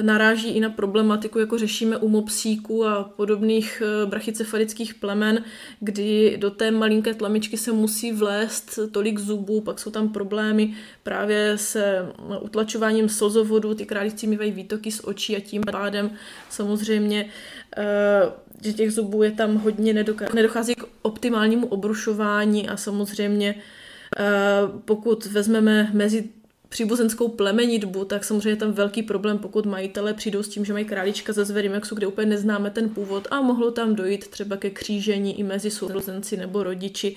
naráží i na problematiku, jako řešíme u mopsíků a podobných eh, brachycefalických plemen, kdy do té malinké tlamičky se musí vlézt tolik zubů, pak jsou tam problémy právě se utlačováním slzovodu, ty králíci mývají výtoky z očí a tím pádem samozřejmě eh, že těch zubů je tam hodně, nedochází k optimálnímu obrušování a samozřejmě eh, pokud vezmeme mezi příbuzenskou plemenitbu, tak samozřejmě je tam velký problém, pokud majitelé přijdou s tím, že mají králička ze Zverimaxu, kde úplně neznáme ten původ a mohlo tam dojít třeba ke křížení i mezi sourozenci nebo rodiči.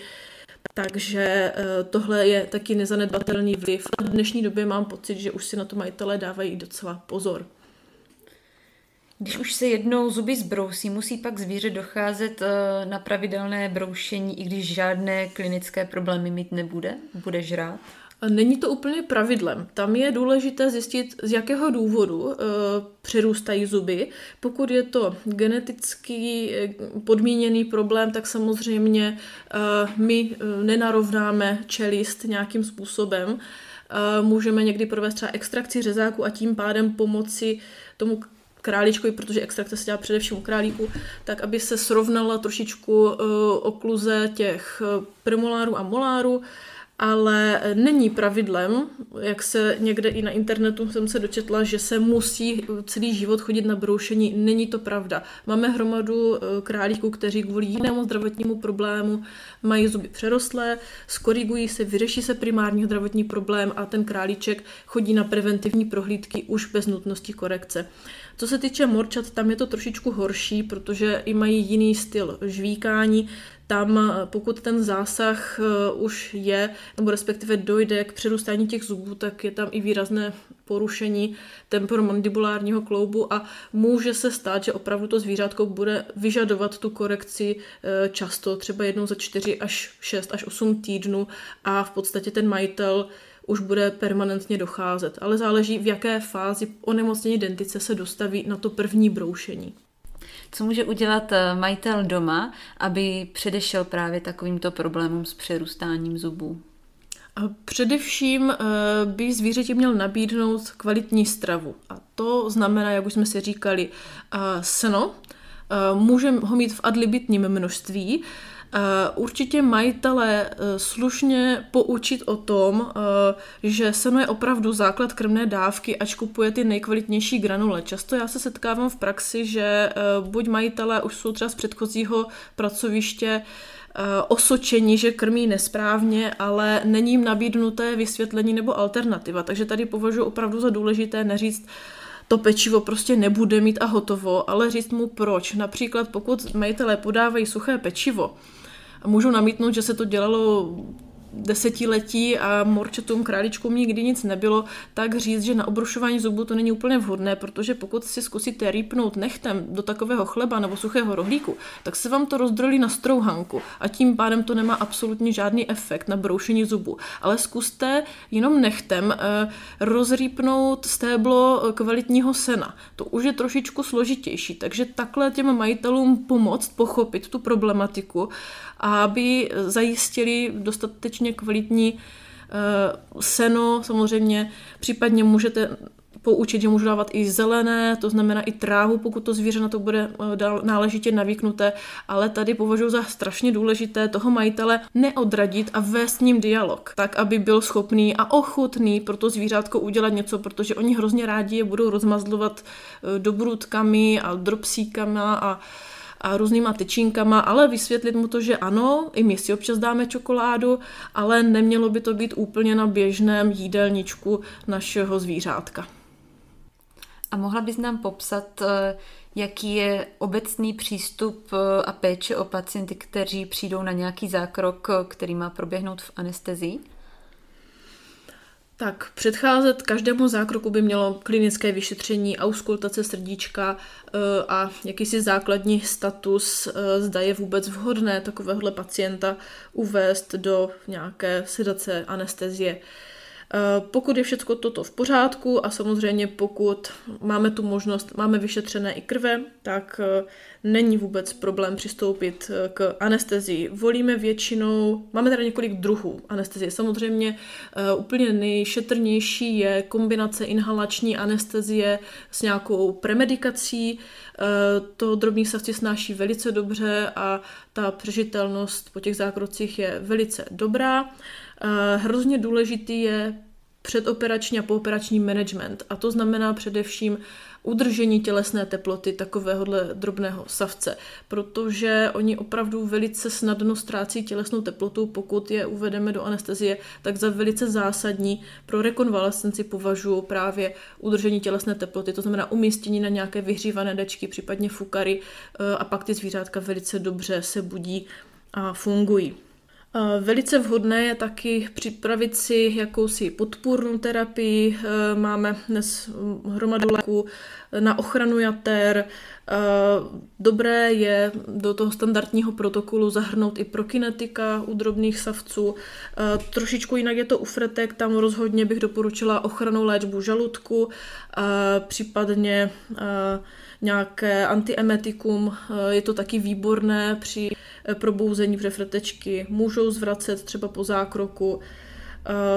Takže eh, tohle je taky nezanedbatelný vliv. V dnešní době mám pocit, že už si na to majitelé dávají docela pozor. Když už se jednou zuby zbrousí, musí pak zvíře docházet eh, na pravidelné broušení, i když žádné klinické problémy mít nebude? Bude žrát? Není to úplně pravidlem. Tam je důležité zjistit, z jakého důvodu e, přerůstají zuby. Pokud je to geneticky eh, podmíněný problém, tak samozřejmě e, my nenarovnáme čelist nějakým způsobem. E, můžeme někdy provést třeba extrakci řezáku a tím pádem pomoci tomu králíčkovi, protože extrakce se dělá především u králíků, tak aby se srovnala trošičku okluze těch premolárů a molárů ale není pravidlem, jak se někde i na internetu jsem se dočetla, že se musí celý život chodit na broušení. Není to pravda. Máme hromadu eh, králíků, kteří kvůli jinému zdravotnímu problému mají zuby přerostlé, skorigují se, vyřeší se primární zdravotní problém a ten králíček chodí na preventivní prohlídky už bez nutnosti korekce. Co se týče morčat, tam je to trošičku horší, protože i mají jiný styl žvíkání, tam eh, pokud ten zásah eh, už je, nebo respektive dojde k přerůstání těch zubů, tak je tam i výrazné porušení temporomandibulárního kloubu a může se stát, že opravdu to zvířátko bude vyžadovat tu korekci eh, často, třeba jednou za 4 až 6 až 8 týdnů a v podstatě ten majitel už bude permanentně docházet. Ale záleží, v jaké fázi onemocnění dentice se dostaví na to první broušení. Co může udělat eh, majitel doma, aby předešel právě takovýmto problémům s přerůstáním zubů? Především eh, by zvířeti měl nabídnout kvalitní stravu. A to znamená, jak už jsme si říkali, eh, seno. Můžeme ho mít v adlibitním množství, určitě majitele eh, slušně poučit o tom, eh, že seno je opravdu základ krmné dávky, ač kupuje ty nejkvalitnější granule. Často já se setkávám v praxi, že buď majitelé už jsou třeba z předchozího pracoviště osočení, že krmí nesprávně, ale není jim nabídnuté vysvětlení nebo alternativa. Takže tady považuji opravdu za důležité neříct, to pečivo prostě nebude mít a hotovo, ale říct mu proč. Například pokud majitelé podávají suché pečivo, můžu namítnout, že se to dělalo desetiletí a morčatům králičkům nikdy nic nebylo, tak říct, že na obrušování zubů to není úplně vhodné, protože pokud si zkusíte rýpnout nechtem do takového chleba nebo suchého rohlíku, tak se vám to rozdrolí na strouhanku a tím pádem to nemá absolutně žádný efekt na broušení zubů. Ale zkuste jenom nechtem eh, rozrýpnout stéblo kvalitního sena. To už je trošičku složitější, takže takhle těm majitelům pomoct pochopit tu problematiku aby zajistili dostatečně kvalitní eh, seno, samozřejmě případně můžete poučit, že můžu dávat i zelené, to znamená i trávu, pokud to zvíře na to bude eh, náležitě navýknuté, ale tady považuji za strašně důležité toho majitele neodradit a vést s ním dialog, tak aby byl schopný a ochotný pro to zvířátko udělat něco, protože oni hrozně rádi je budou rozmazlovat eh, dobrůdkami a dropsíkama a a různýma tyčinkama, ale vysvětlit mu to, že ano, i my si občas dáme čokoládu, ale nemělo by to být úplně na běžném jídelníčku našeho zvířátka. A mohla bys nám popsat, eh, jaký je obecný přístup a péče o pacienty, kteří přijdou na nějaký zákrok, který má proběhnout v anestezii? Tak předcházet každému zákroku by mělo klinické vyšetření, auskultace srdíčka eh, a jakýsi základní status, eh, zda je vůbec vhodné takovéhle pacienta uvést do nějaké sedace anestezie. Eh, pokud je všechno toto v pořádku a samozřejmě pokud máme tu možnost, máme vyšetřené i krve, tak eh, není vůbec problém přistoupit eh, k anestezii. Volíme většinou, máme tady několik druhů anestezie. Samozřejmě úplně nejšetrnější je kombinace inhalační anestezie s nějakou premedikací. To drobný savci snáší velice dobře a ta přežitelnost po těch zákrocích je velice dobrá. Hrozně důležitý je předoperační a pooperační management. A to znamená především udržení tělesné teploty takovéhohle drobného savce, protože oni opravdu velice snadno ztrácí tělesnou teplotu, pokud je uvedeme do anestezie, tak za velice zásadní pro rekonvalescenci považuji právě udržení tělesné teploty, to znamená umístění na nějaké vyhřívané dečky, případně fukary eh, a pak ty zvířátka velice dobře se budí a fungují. Velice vhodné je taky připravit si jakousi podpůrnou terapii. E, máme dnes hromadu léků na ochranu jater. E, dobré je do toho standardního protokolu zahrnout i prokinetika u drobných savců. E, trošičku jinak je to u fretek, tam rozhodně bych doporučila ochranou léčbu žaludku, případně nějaké antiemetikum. Je to taky výborné při probouzení přefretečky. Můžou zvracet třeba po zákroku.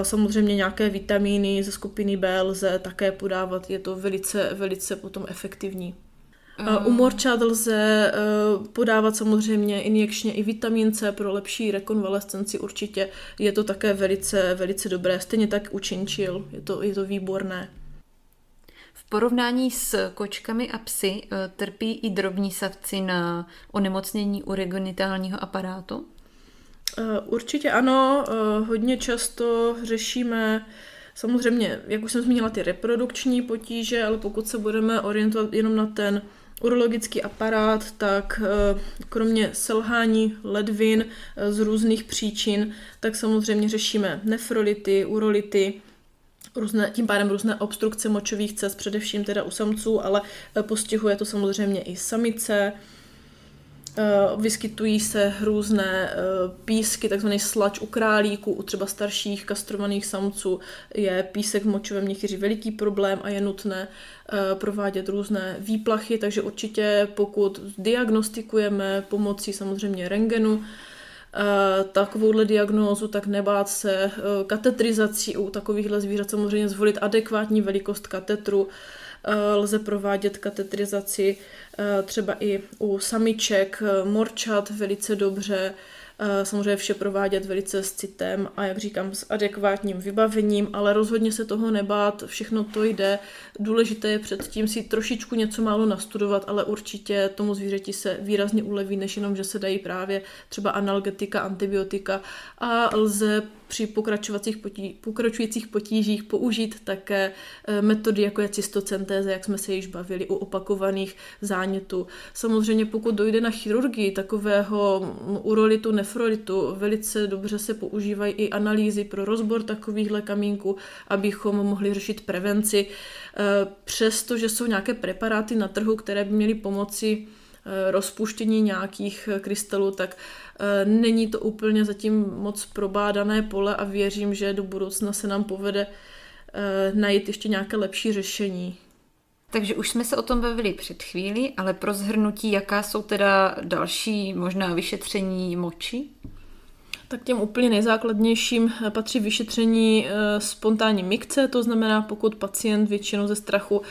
Samozřejmě nějaké vitamíny ze skupiny B lze také podávat. Je to velice, velice potom efektivní. U morčat lze podávat samozřejmě injekčně i vitamin C pro lepší rekonvalescenci určitě. Je to také velice, velice dobré. Stejně tak u činčil. Je to, je to výborné porovnání s kočkami a psy eh, trpí i drobní savci na onemocnění uregonitálního aparátu? Eh, určitě ano, eh, hodně často řešíme samozřejmě, jak už jsem zmínila, ty reprodukční potíže, ale pokud se budeme orientovat jenom na ten urologický aparát, tak kromě selhání ledvin z různých příčin, tak samozřejmě řešíme nefrolity, urolity, různé, tím pádem různé obstrukce močových cest, především teda u samců, ale eh, postihuje to samozřejmě i samice. Eh, vyskytují se různé eh, písky, takzvaný slač u králíků, u třeba starších kastrovaných samců je písek v močovém měchýři veliký problém a je nutné provádět různé výplachy, takže určitě pokud diagnostikujeme pomocí samozřejmě rengenu, takovouhle diagnózu, tak nebát se eh, katetrizací u takovýchhle zvířat, samozřejmě zvolit adekvátní velikost katetru, eh, lze provádět katetrizaci třeba i u samiček, morčat velice dobře, samozřejmě vše provádět velice s citem a jak říkám s adekvátním vybavením, ale rozhodně se toho nebát, všechno to jde. Důležité je předtím si trošičku něco málo nastudovat, ale určitě tomu zvířeti se výrazně uleví, než jenom, že se dají právě třeba analgetika, antibiotika a lze při pokračovacích potí, pokračujících potížích použít také eh, metody, jako je cystocentéze, jak jsme se již bavili u opakovaných zánětů. Samozřejmě pokud dojde na chirurgii takového urolitu, nefrolitu, velice dobře se používají i analýzy pro rozbor takovýchhle kamínků, abychom mohli řešit prevenci. Eh, přestože jsou nějaké preparáty na trhu, které by měly pomoci rozpuštění nějakých krystalů, tak Eh, není to úplně zatím moc probádané pole a věřím, že do budoucna se nám povede eh, najít ještě nějaké lepší řešení. Takže už jsme se o tom bavili před chvíli, ale pro zhrnutí, jaká jsou teda další možná vyšetření moči? Tak těm úplně nejzákladnějším eh, patří vyšetření spontánní mikce, to znamená, pokud pacient většinou ze strachu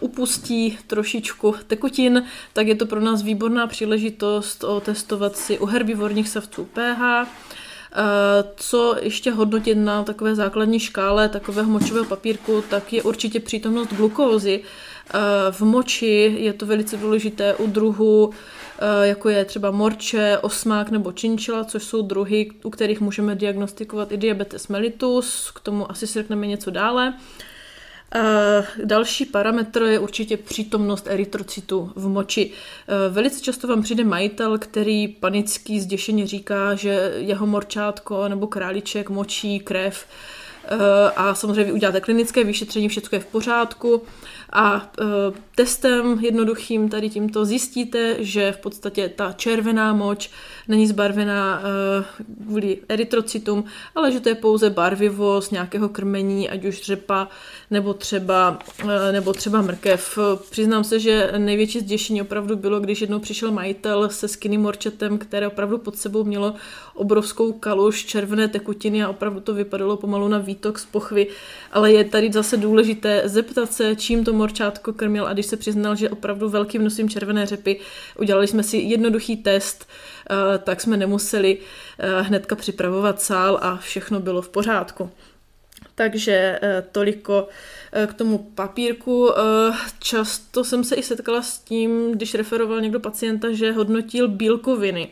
upustí trošičku tekutin, tak je to pro nás výborná příležitost otestovat si u herbivorních savců pH, uh, co ještě hodnotit na takové základní škále takového močového papírku, tak je určitě přítomnost glukózy. Uh, v moči je to velice důležité u druhu, jako je třeba morče, osmák nebo činčila, což jsou druhy, u kterých můžeme diagnostikovat i diabetes mellitus, k tomu asi si řekneme něco dále. Další parametr je určitě přítomnost erytrocytu v moči. Velice často vám přijde majitel, který panický zděšeně říká, že jeho morčátko nebo králíček močí krev a samozřejmě vy uděláte klinické vyšetření, všechno je v pořádku a e, testem jednoduchým tady tímto zjistíte, že v podstatě ta červená moč není zbarvená e, kvůli erytrocitům, ale že to je pouze barvivo z nějakého krmení, ať už řepa nebo třeba, e, nebo třeba mrkev. Přiznám se, že největší zděšení opravdu bylo, když jednou přišel majitel se skinny morčetem, které opravdu pod sebou mělo obrovskou kaluž červené tekutiny a opravdu to vypadalo pomalu na výtok z pochvy, ale je tady zase důležité zeptat se, čím to morčátko krmil a když se přiznal, že opravdu velkým nosím červené řepy, udělali jsme si jednoduchý test, eh, tak jsme nemuseli eh, hnedka připravovat sál a všechno bylo v pořádku. Takže eh, toliko k tomu papírku. Často jsem se i setkala s tím, když referoval někdo pacienta, že hodnotil bílkoviny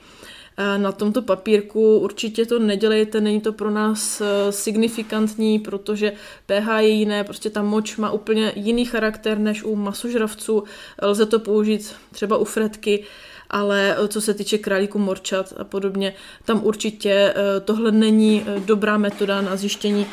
na tomto papírku. Určitě to nedělejte, není to pro nás eh, signifikantní, protože pH je jiné, prostě ta moč má úplně jiný charakter než u masožravců. Lze to použít třeba u fretky, ale eh, co se týče králíku morčat a podobně, tam určitě eh, tohle není dobrá metoda na zjištění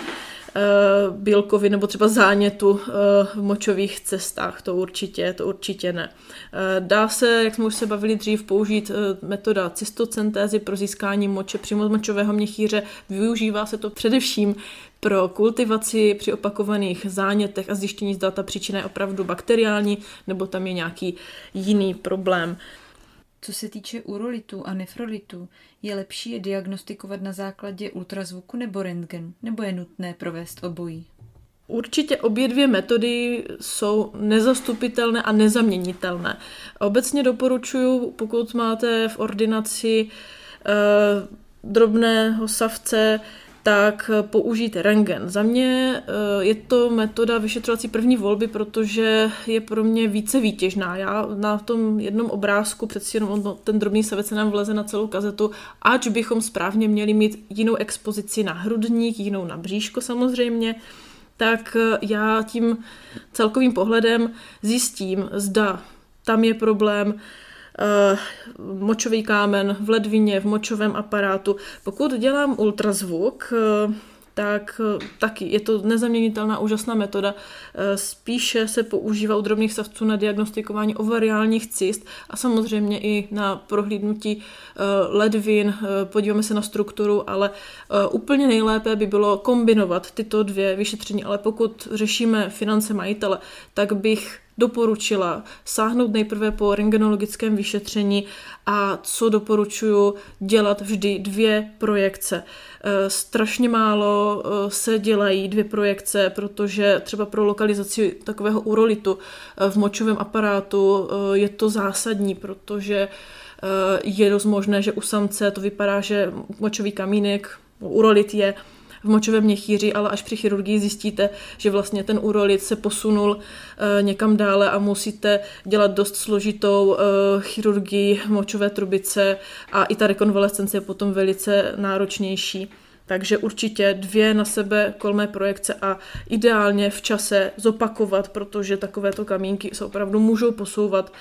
bílkovin nebo třeba zánětu eh, v močových cestách, to určitě, to určitě ne. Eh, dá se, jak jsme už se bavili dřív, použít metoda cystocentézy pro získání moče přímo z močového měchýře. Využívá se to především pro kultivaci při opakovaných zánětech a zjištění, zda ta příčina je opravdu bakteriální nebo tam je nějaký jiný problém. Co se týče urolitu a nefrolitu, je lepší je diagnostikovat na základě ultrazvuku nebo rentgen, nebo je nutné provést obojí? Určitě obě dvě metody jsou nezastupitelné a nezaměnitelné. Obecně doporučuji, pokud máte v ordinaci e, drobného savce, tak použít rengen. Za mě eh, je to metoda vyšetřovací první volby, protože je pro mě více výtěžná. Já na tom jednom obrázku přeci jenom ten drobný savec se nám vleze na celou kazetu, ač bychom správně měli mít jinou expozici na hrudník, jinou na bříško samozřejmě, tak eh, já tím celkovým pohledem zjistím, zda tam je problém, močový kámen v ledvině, v močovém aparátu. Pokud dělám ultrazvuk, uh, tak taky je to nezaměnitelná úžasná metoda. Spíše se používá u drobných savců na diagnostikování ovariálních cyst a samozřejmě i na prohlídnutí ledvin, podíváme se na strukturu, ale úplně nejlépe by bylo kombinovat tyto dvě vyšetření, ale pokud řešíme finance majitele, tak bych doporučila sáhnout nejprve po rengenologickém vyšetření a co doporučuju dělat vždy dvě projekce. Eh, strašně málo eh, se dělají dvě projekce, protože třeba pro lokalizaci takového urolitu eh, v močovém aparátu je to zásadní, protože je dost možné, že u samce to vypadá, že močový kamínek, urolit je v močovém měchýři, ale až při chirurgii zjistíte, že vlastně ten urolit se posunul eh, někam dále a musíte dělat dost složitou eh, chirurgii močové trubice a i ta rekonvalescence je potom velice náročnější. Takže určitě dvě na sebe kolmé projekce a ideálně v čase zopakovat, protože takovéto kamínky se opravdu můžou posouvat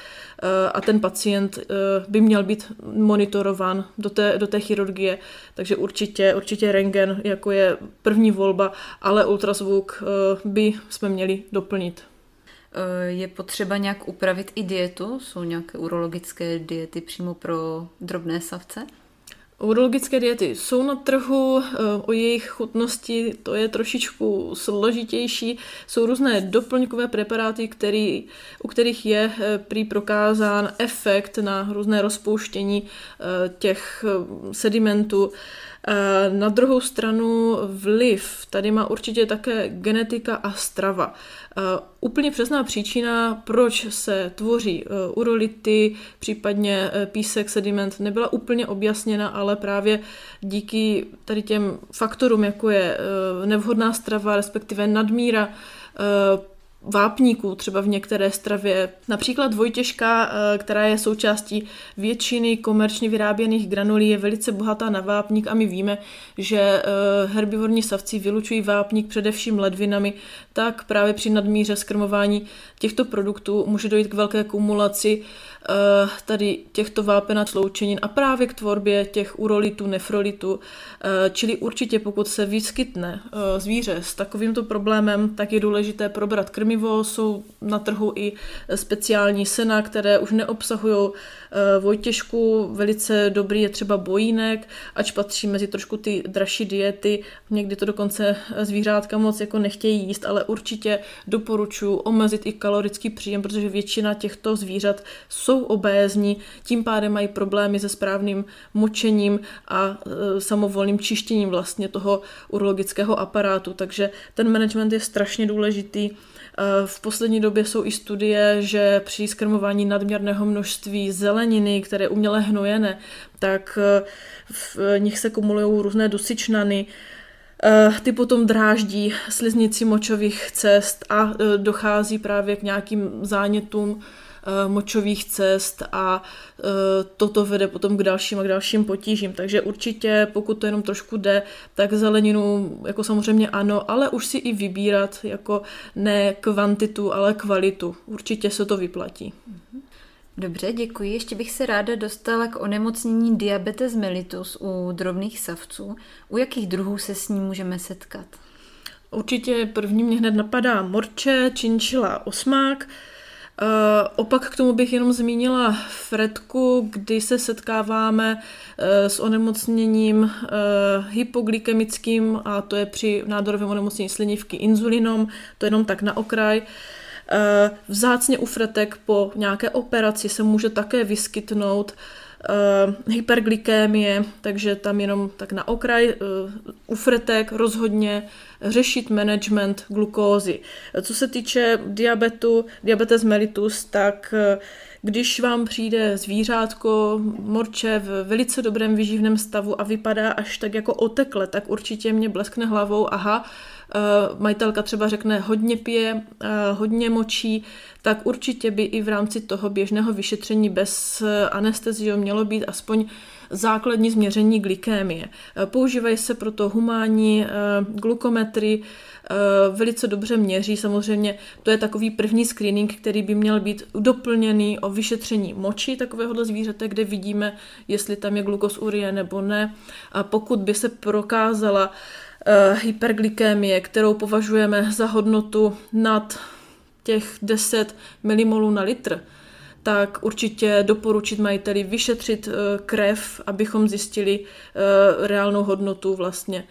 eh, a ten pacient eh, by měl být monitorován do té, do té chirurgie. Takže určitě, určitě rengen jako je první volba, ale ultrazvuk eh, by jsme měli doplnit. Je potřeba nějak upravit i dietu? Jsou nějaké urologické diety přímo pro drobné savce? Urologické diety jsou na trhu, eh, o jejich chutnosti to je trošičku složitější. Jsou různé doplňkové preparáty, který, u kterých je eh, prý prokázán efekt na různé rozpouštění eh, těch sedimentů. Na druhou stranu vliv tady má určitě také genetika a strava. Úplně přesná příčina, proč se tvoří urolity, případně písek, sediment, nebyla úplně objasněna, ale právě díky tady těm faktorům, jako je nevhodná strava, respektive nadmíra vápníků třeba v některé stravě. Například dvojtěžka, eh, která je součástí většiny komerčně vyráběných granulí, je velice bohatá na vápník a my víme, že eh, herbivorní savci vylučují vápník především ledvinami, tak právě při nadmíře skrmování těchto produktů může dojít k velké kumulaci tady těchto vápenat sloučenin a právě k tvorbě těch urolitů, nefrolitů. Eh, čili určitě pokud se vyskytne eh, zvíře s takovýmto problémem, tak je důležité probrat krmivo. Jsou na trhu i speciální sena, které už neobsahují vojtěžku. Velice dobrý je třeba bojínek, ač patří mezi trošku ty dražší diety. Někdy to dokonce zvířátka moc jako nechtějí jíst, ale určitě doporučuji omezit i kalorický příjem, protože většina těchto zvířat jsou obézní, tím pádem mají problémy se správným močením a e, samovolným čištěním vlastně toho urologického aparátu. Takže ten management je strašně důležitý. E, v poslední době jsou i studie, že při skrmování nadměrného množství zeleniny, které uměle hnojené, tak e, v nich se kumulují různé dusičnany, ty potom dráždí sliznici močových cest a dochází právě k nějakým zánětům Eh, močových cest a eh, toto vede potom k dalším a k dalším potížím. Takže určitě, pokud to jenom trošku jde, tak zeleninu jako samozřejmě ano, ale už si i vybírat jako ne kvantitu, ale kvalitu. Určitě se to vyplatí. Dobře, děkuji. Ještě bych se ráda dostala k onemocnění diabetes mellitus u drobných savců. U jakých druhů se s ním můžeme setkat? Určitě první mě hned napadá morče, činčila, osmák, opak k tomu bych jenom zmínila Fredku, kdy se setkáváme uh, s onemocněním uh, hypoglykemickým a to je při nádorovém onemocnění slinivky inzulinom, to jenom tak na okraj. Vzácně u fretek po nějaké operaci se může také vyskytnout uh, hyperglykémie, takže tam jenom tak na okraj uh, u fretek rozhodně řešit management glukózy. Co se týče diabetu, diabetes mellitus, tak uh, když vám přijde zvířátko, morče v velice dobrém výživném stavu a vypadá až tak jako otekle, tak určitě mě bleskne hlavou, aha, majitelka třeba řekne hodně pije, uh, hodně močí, tak určitě by i v rámci toho běžného vyšetření bez anestezie mělo být aspoň základní změření glykémie. Používají se proto humánní glukometry, velice dobře měří. Samozřejmě to je takový první screening, který by měl být doplněný o vyšetření moči takového zvířete, kde vidíme, jestli tam je glukos urie nebo ne. A pokud by se prokázala Eh, hyperglykémie, kterou považujeme za hodnotu nad těch 10 milimolů na litr, tak určitě doporučit majiteli vyšetřit eh, krev, abychom zjistili eh, reálnou hodnotu vlastně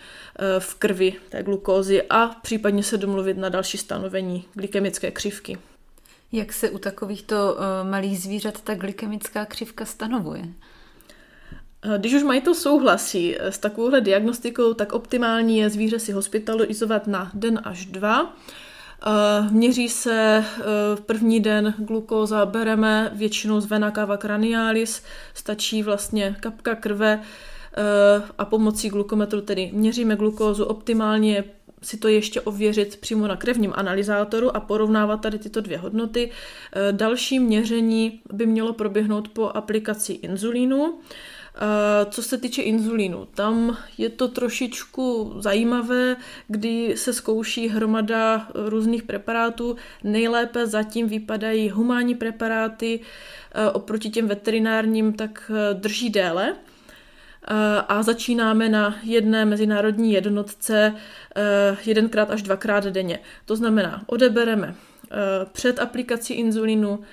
v krvi té glukózy a případně se domluvit na další stanovení glykemické křivky. Jak se u takovýchto malých zvířat ta glykemická křivka stanovuje? Eh, když už majitel souhlasí eh, s takovouhle diagnostikou, tak optimální je zvíře si hospitalizovat na den až dva. Eh, měří se v první den glukóza, bereme většinou z vena cava cranialis, stačí vlastně kapka krve a pomocí glukometru tedy měříme glukózu. Optimálně je si to ještě ověřit přímo na krevním analyzátoru a porovnávat tady tyto dvě hodnoty. Další měření by mělo proběhnout po aplikaci inzulínu. Co se týče inzulínu, tam je to trošičku zajímavé, kdy se zkouší hromada různých preparátů. Nejlépe zatím vypadají humánní preparáty, oproti těm veterinárním tak e, drží déle. A začínáme na jedné mezinárodní jednotce jedenkrát až dvakrát denně. To znamená, odebereme před aplikací inzulínu Eh,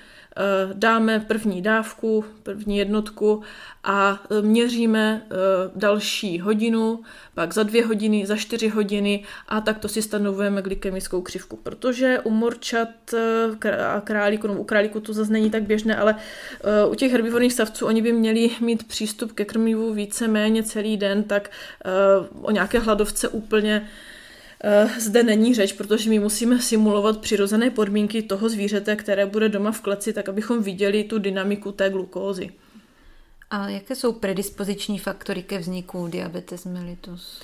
dáme první dávku, první jednotku a eh, měříme eh, další hodinu, pak za dvě hodiny, za čtyři hodiny a takto si stanovujeme glykemickou křivku, protože u morčat a králíku, no u králíku to zase není tak běžné, ale u těch herbivorných savců oni by měli mít přístup ke krmivu více-méně celý den, tak o nějaké hladovce úplně Eh, zde není řeč, protože my musíme simulovat přirozené podmínky toho zvířete, které bude doma v kleci, tak abychom viděli tu dynamiku té glukózy. A jaké jsou predispoziční faktory ke vzniku diabetes mellitus?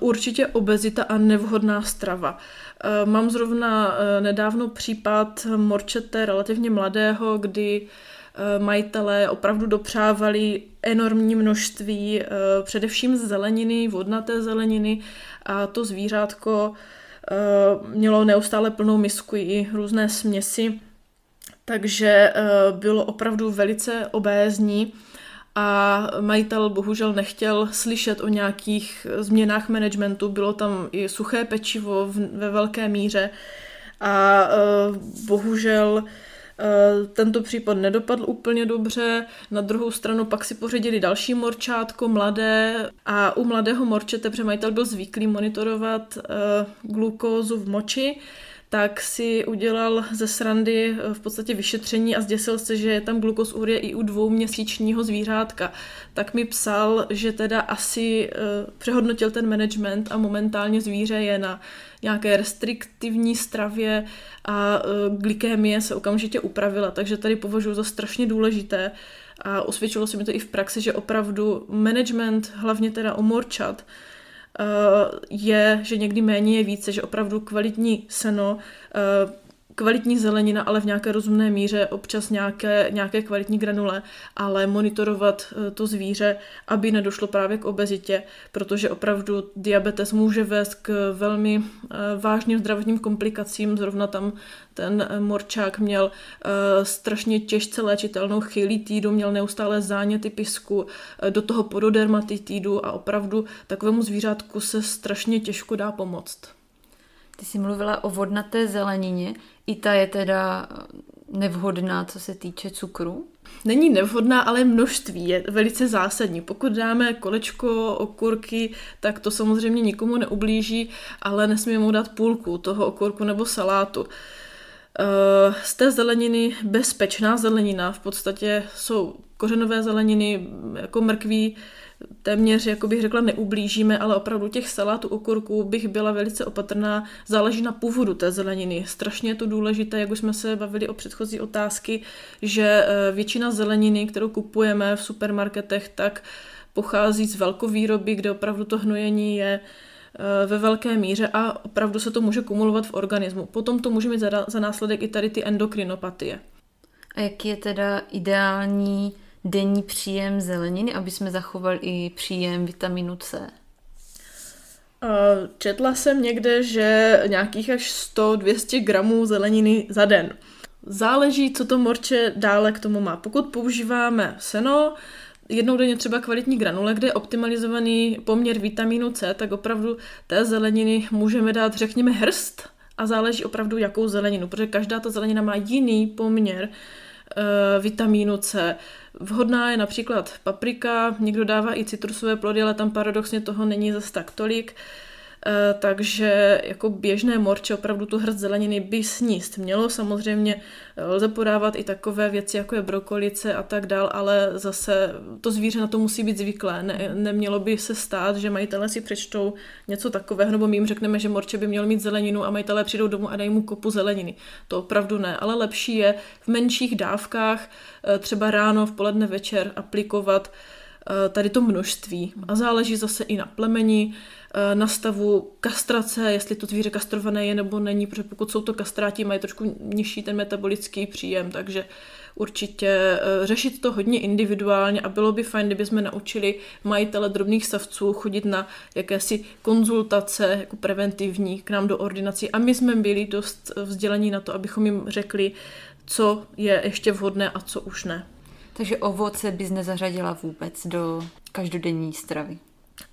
Určitě obezita a nevhodná strava. Mám zrovna nedávno případ morčete relativně mladého, kdy majitelé opravdu dopřávali enormní množství především zeleniny, vodnaté zeleniny a to zvířátko mělo neustále plnou misku i různé směsi, takže bylo opravdu velice obézní a majitel bohužel nechtěl slyšet o nějakých změnách managementu. Bylo tam i suché pečivo ve velké míře a uh, bohužel tento případ nedopadl úplně dobře. Na druhou stranu pak si pořídili další morčátko, mladé a u mladého morčete, protože majitel byl zvyklý monitorovat uh, glukózu v moči, tak si udělal ze srandy eh, v podstatě vyšetření a zděsil se, že je tam glukosúrie i u dvouměsíčního zvířátka. Tak mi psal, že teda asi přehodnotil ten management a momentálně zvíře je na nějaké restriktivní stravě a uh, glykémie se okamžitě upravila, takže tady považuji za strašně důležité a osvědčilo se mi to i v praxi, že opravdu management, hlavně teda o morčat, Eh, je, že někdy méně je více, že opravdu kvalitní seno eh, kvalitní zelenina, ale v nějaké rozumné míře, občas nějaké, nějaké kvalitní granule, ale monitorovat eh, to zvíře, aby nedošlo právě k obezitě, protože opravdu diabetes může vést k velmi eh, vážným zdravotním komplikacím. Zrovna tam ten eh, morčák měl strašně těžce léčitelnou chylitidu, měl neustále záněty pisku, do toho pododermatitidu a opravdu takovému zvířátku se strašně těžko dá pomoct. Ty jsi mluvila o vodnaté zelenině. I ta je teda nevhodná, co se týče cukru? Není nevhodná, ale množství je velice zásadní. Pokud dáme kolečko okurky, tak to samozřejmě nikomu neublíží, ale nesmíme mu dát půlku toho okurku nebo salátu. Eh, z té zeleniny bezpečná zelenina v podstatě jsou kořenové zeleniny jako mrkví, téměř, jako bych řekla, neublížíme, ale opravdu těch salátů okurků bych byla velice opatrná. Záleží na původu té zeleniny. Strašně je to důležité, jak už jsme se bavili o předchozí otázky, že eh, většina zeleniny, kterou kupujeme v supermarketech, tak pochází z velkovýroby, kde opravdu to hnojení je eh, ve velké míře a opravdu se to může kumulovat v organismu. Potom to může mít za, za následek i tady ty endokrinopatie. A jaký je teda ideální denní příjem zeleniny, aby jsme zachovali i příjem vitaminu C? Četla jsem někde, že nějakých až 100-200 gramů zeleniny za den. Záleží, co to morče dále k tomu má. Pokud používáme seno, jednou denně třeba kvalitní granule, kde je optimalizovaný poměr vitamínu C, tak opravdu té zeleniny můžeme dát, řekněme, hrst a záleží opravdu, jakou zeleninu, protože každá ta zelenina má jiný poměr vitamínu C. Vhodná je například paprika, někdo dává i citrusové plody, ale tam paradoxně toho není zas tak tolik. Eh, takže jako běžné morče opravdu tu hrst zeleniny by sníst mělo. Samozřejmě eh, lze podávat i takové věci, jako je brokolice a tak dál, ale zase to zvíře na to musí být zvyklé. Ne, nemělo by se stát, že majitelé si přečtou něco takového, nebo my jim řekneme, že morče by měl mít zeleninu a majitelé přijdou domů a dají mu kopu zeleniny. To opravdu ne, ale lepší je v menších dávkách, eh, třeba ráno, v poledne, večer aplikovat tady to množství. A záleží zase i na plemeni, na stavu kastrace, jestli to zvíře kastrované je nebo není, protože pokud jsou to kastráti, mají trošku nižší ten metabolický příjem, takže určitě eh, řešit to hodně individuálně a bylo by fajn, kdyby jsme naučili majitele drobných savců chodit na jakési konzultace jako preventivní k nám do ordinací a my jsme byli dost vzdělení na to, abychom jim řekli, co je ještě vhodné a co už ne. Takže ovoce bys nezařadila vůbec do každodenní stravy?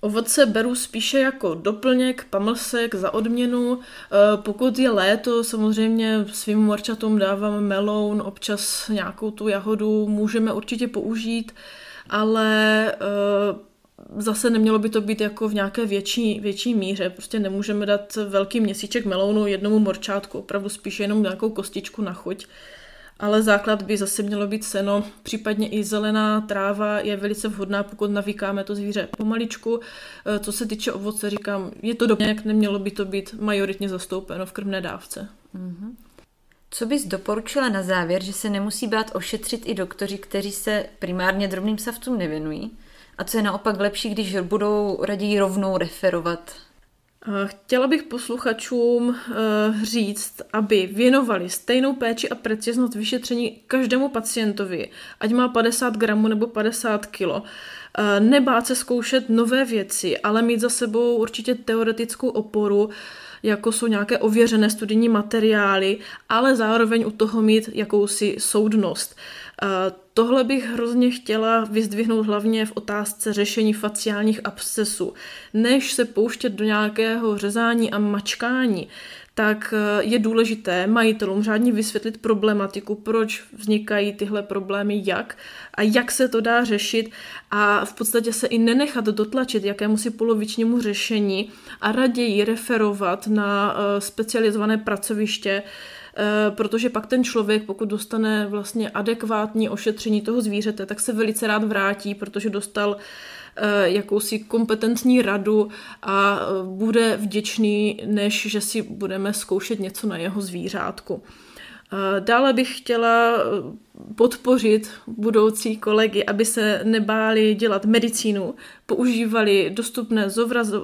Ovoce beru spíše jako doplněk, pamlsek za odměnu. Eh, pokud je léto, samozřejmě svým morčatům dávám meloun, občas nějakou tu jahodu můžeme určitě použít, ale eh, zase nemělo by to být jako v nějaké větší, větší míře. Prostě nemůžeme dát velký měsíček melounu jednomu morčátku, opravdu spíše jenom nějakou kostičku na chuť ale základ by zase mělo být seno, případně i zelená tráva je velice vhodná, pokud navíkáme to zvíře pomaličku. Eh, co se týče ovoce, říkám, je to jak nemělo by to být majoritně zastoupeno v krmné dávce. Mm-hmm. Co bys doporučila na závěr, že se nemusí bát ošetřit i doktoři, kteří se primárně drobným savcům nevěnují? A co je naopak lepší, když budou raději rovnou referovat Chtěla bych posluchačům eh, říct, aby věnovali stejnou péči a preciznost vyšetření každému pacientovi, ať má 50 gramů nebo 50 kilo. Eh, nebát se zkoušet nové věci, ale mít za sebou určitě teoretickou oporu, jako jsou nějaké ověřené studijní materiály, ale zároveň u toho mít jakousi soudnost. Tohle bych hrozně chtěla vyzdvihnout hlavně v otázce řešení faciálních abscesů. Než se pouštět do nějakého řezání a mačkání, tak eh, je důležité majitelům řádně vysvětlit problematiku, proč vznikají tyhle problémy, jak a jak se to dá řešit a v podstatě se i nenechat dotlačit jakému si polovičnímu řešení a raději referovat na eh, specializované pracoviště, protože pak ten člověk, pokud dostane vlastně adekvátní ošetření toho zvířete, tak se velice rád vrátí, protože dostal eh, jakousi kompetentní radu a eh, bude vděčný, než že si budeme zkoušet něco na jeho zvířátku. Dále bych chtěla podpořit budoucí kolegy, aby se nebáli dělat medicínu, používali dostupné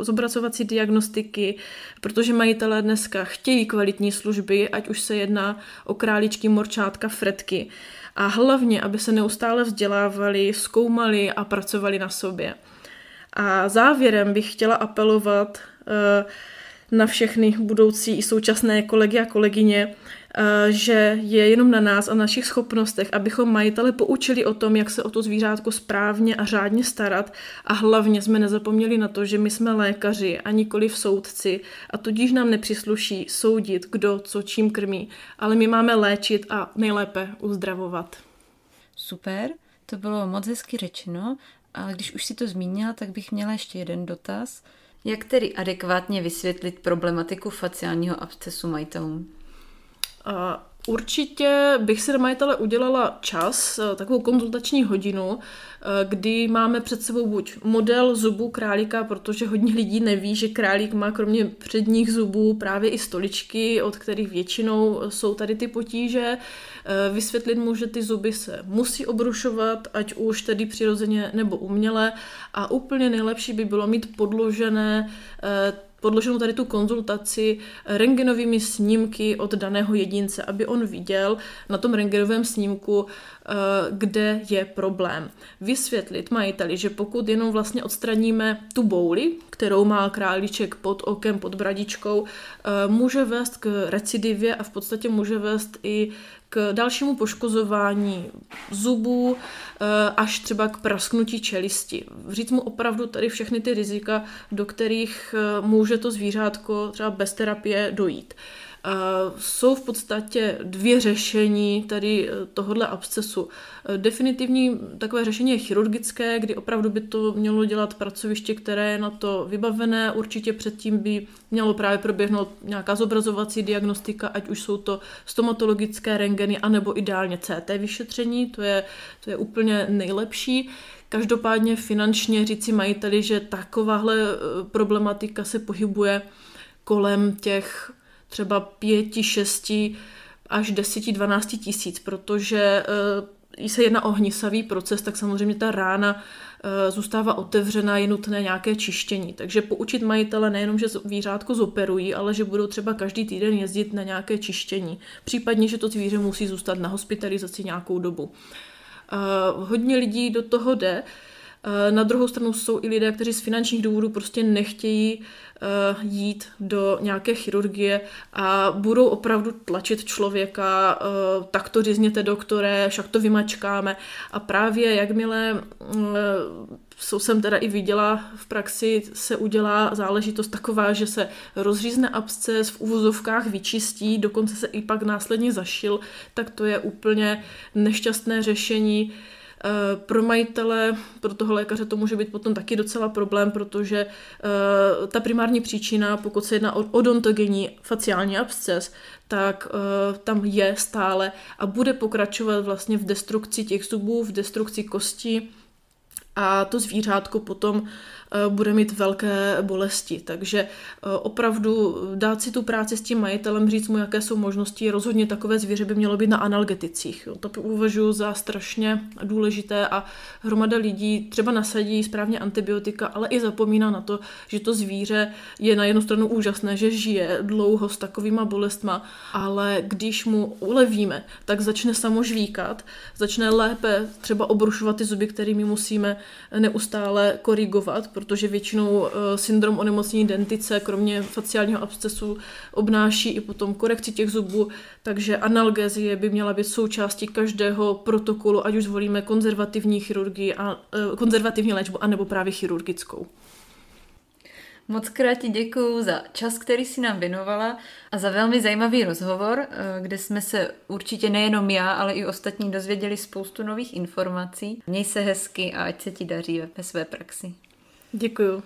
zobrazovací diagnostiky, protože majitelé dneska chtějí kvalitní služby, ať už se jedná o králičky, morčátka, fretky. A hlavně, aby se neustále vzdělávali, zkoumali a pracovali na sobě. A závěrem bych chtěla apelovat uh, na všechny budoucí i současné kolegy a kolegyně, eh, že je jenom na nás a našich schopnostech, abychom majitele poučili o tom, jak se o to zvířátko správně a řádně starat a hlavně jsme nezapomněli na to, že my jsme lékaři a nikoli v soudci a tudíž nám nepřisluší soudit, kdo co čím krmí, ale my máme léčit a nejlépe uzdravovat. Super, to bylo moc hezky řečeno, ale když už si to zmínila, tak bych měla ještě jeden dotaz. Jak tedy adekvátně vysvětlit problematiku faciálního abscesu majitelům? Určitě bych si do majitele udělala čas, eh, takovou konzultační hodinu, eh, kdy máme před sebou buď model zubů králíka, protože hodně lidí neví, že králík má kromě předních zubů právě i stoličky, od kterých většinou jsou tady ty potíže. Eh, vysvětlit mu, že ty zuby se musí obrušovat, ať už tedy přirozeně nebo uměle. A úplně nejlepší by bylo mít podložené podloženou tady tu konzultaci rengenovými snímky od daného jedince, aby on viděl na tom rengenovém snímku, eh, kde je problém. Vysvětlit majiteli, že pokud jenom vlastně odstraníme tu bouli, kterou má králíček pod okem, pod bradičkou, eh, může vést k recidivě a v podstatě může vést i k dalšímu poškozování zubů, eh, až třeba k prasknutí čelisti. Říct mu opravdu tady všechny ty rizika, do kterých eh, může to zvířátko třeba bez terapie dojít. Jsou v podstatě dvě řešení tady eh, tohohle abscesu. Eh, definitivní takové řešení je chirurgické, kdy opravdu by to mělo dělat pracoviště, které je na to vybavené. Určitě předtím by mělo právě proběhnout nějaká zobrazovací diagnostika, ať už jsou to stomatologické rengeny, anebo ideálně CT vyšetření, to je, to je úplně nejlepší. Každopádně finančně říci majiteli, že takováhle eh, problematika se pohybuje kolem těch třeba pěti, šesti až deseti, dvanácti tisíc, protože uh, se jedná o hnisavý proces, tak samozřejmě ta rána uh, zůstává otevřená, je nutné nějaké čištění. Takže poučit majitele nejenom, že zvířátko zoperují, ale že budou třeba každý týden jezdit na nějaké čištění. Případně, že to zvíře musí zůstat na hospitalizaci nějakou dobu. Uh, hodně lidí do toho jde, na druhou stranu jsou i lidé, kteří z finančních důvodů prostě nechtějí uh, jít do nějaké chirurgie a budou opravdu tlačit člověka, uh, tak to řízněte doktore, však to vymačkáme. A právě jakmile uh, jsem teda i viděla v praxi, se udělá záležitost taková, že se rozřízne absces, v uvozovkách vyčistí, dokonce se i pak následně zašil, tak to je úplně nešťastné řešení. Uh, Eh, pro majitele, pro toho lékaře to může být potom taky docela problém, protože eh, ta primární příčina, pokud se jedná o odontogenní faciální absces, tak uh, tam je stále a bude pokračovat vlastně v destrukci těch zubů, v destrukci kosti a to zvířátko potom bude mít velké bolesti. Takže opravdu dát si tu práci s tím majitelem, říct mu, jaké jsou možnosti, rozhodně takové zvíře by mělo být na analgeticích. To považuji za strašně důležité a hromada lidí třeba nasadí správně antibiotika, ale i zapomíná na to, že to zvíře je na jednu stranu úžasné, že žije dlouho s takovýma bolestma, ale když mu ulevíme, tak začne samo žvíkat, začne lépe třeba obrušovat ty zuby, kterými musíme neustále korigovat, protože většinou eh, syndrom onemocnění dentice, kromě faciálního abscesu, obnáší i potom korekci těch zubů, takže analgezie by měla být součástí každého protokolu, ať už zvolíme konzervativní chirurgii a eh, konzervativní léčbu, anebo právě chirurgickou. Moc krát ti děkuju za čas, který si nám věnovala a za velmi zajímavý rozhovor, eh, kde jsme se určitě nejenom já, ale i ostatní dozvěděli spoustu nových informací. Měj se hezky a ať se ti daří ve své praxi. Děkuju.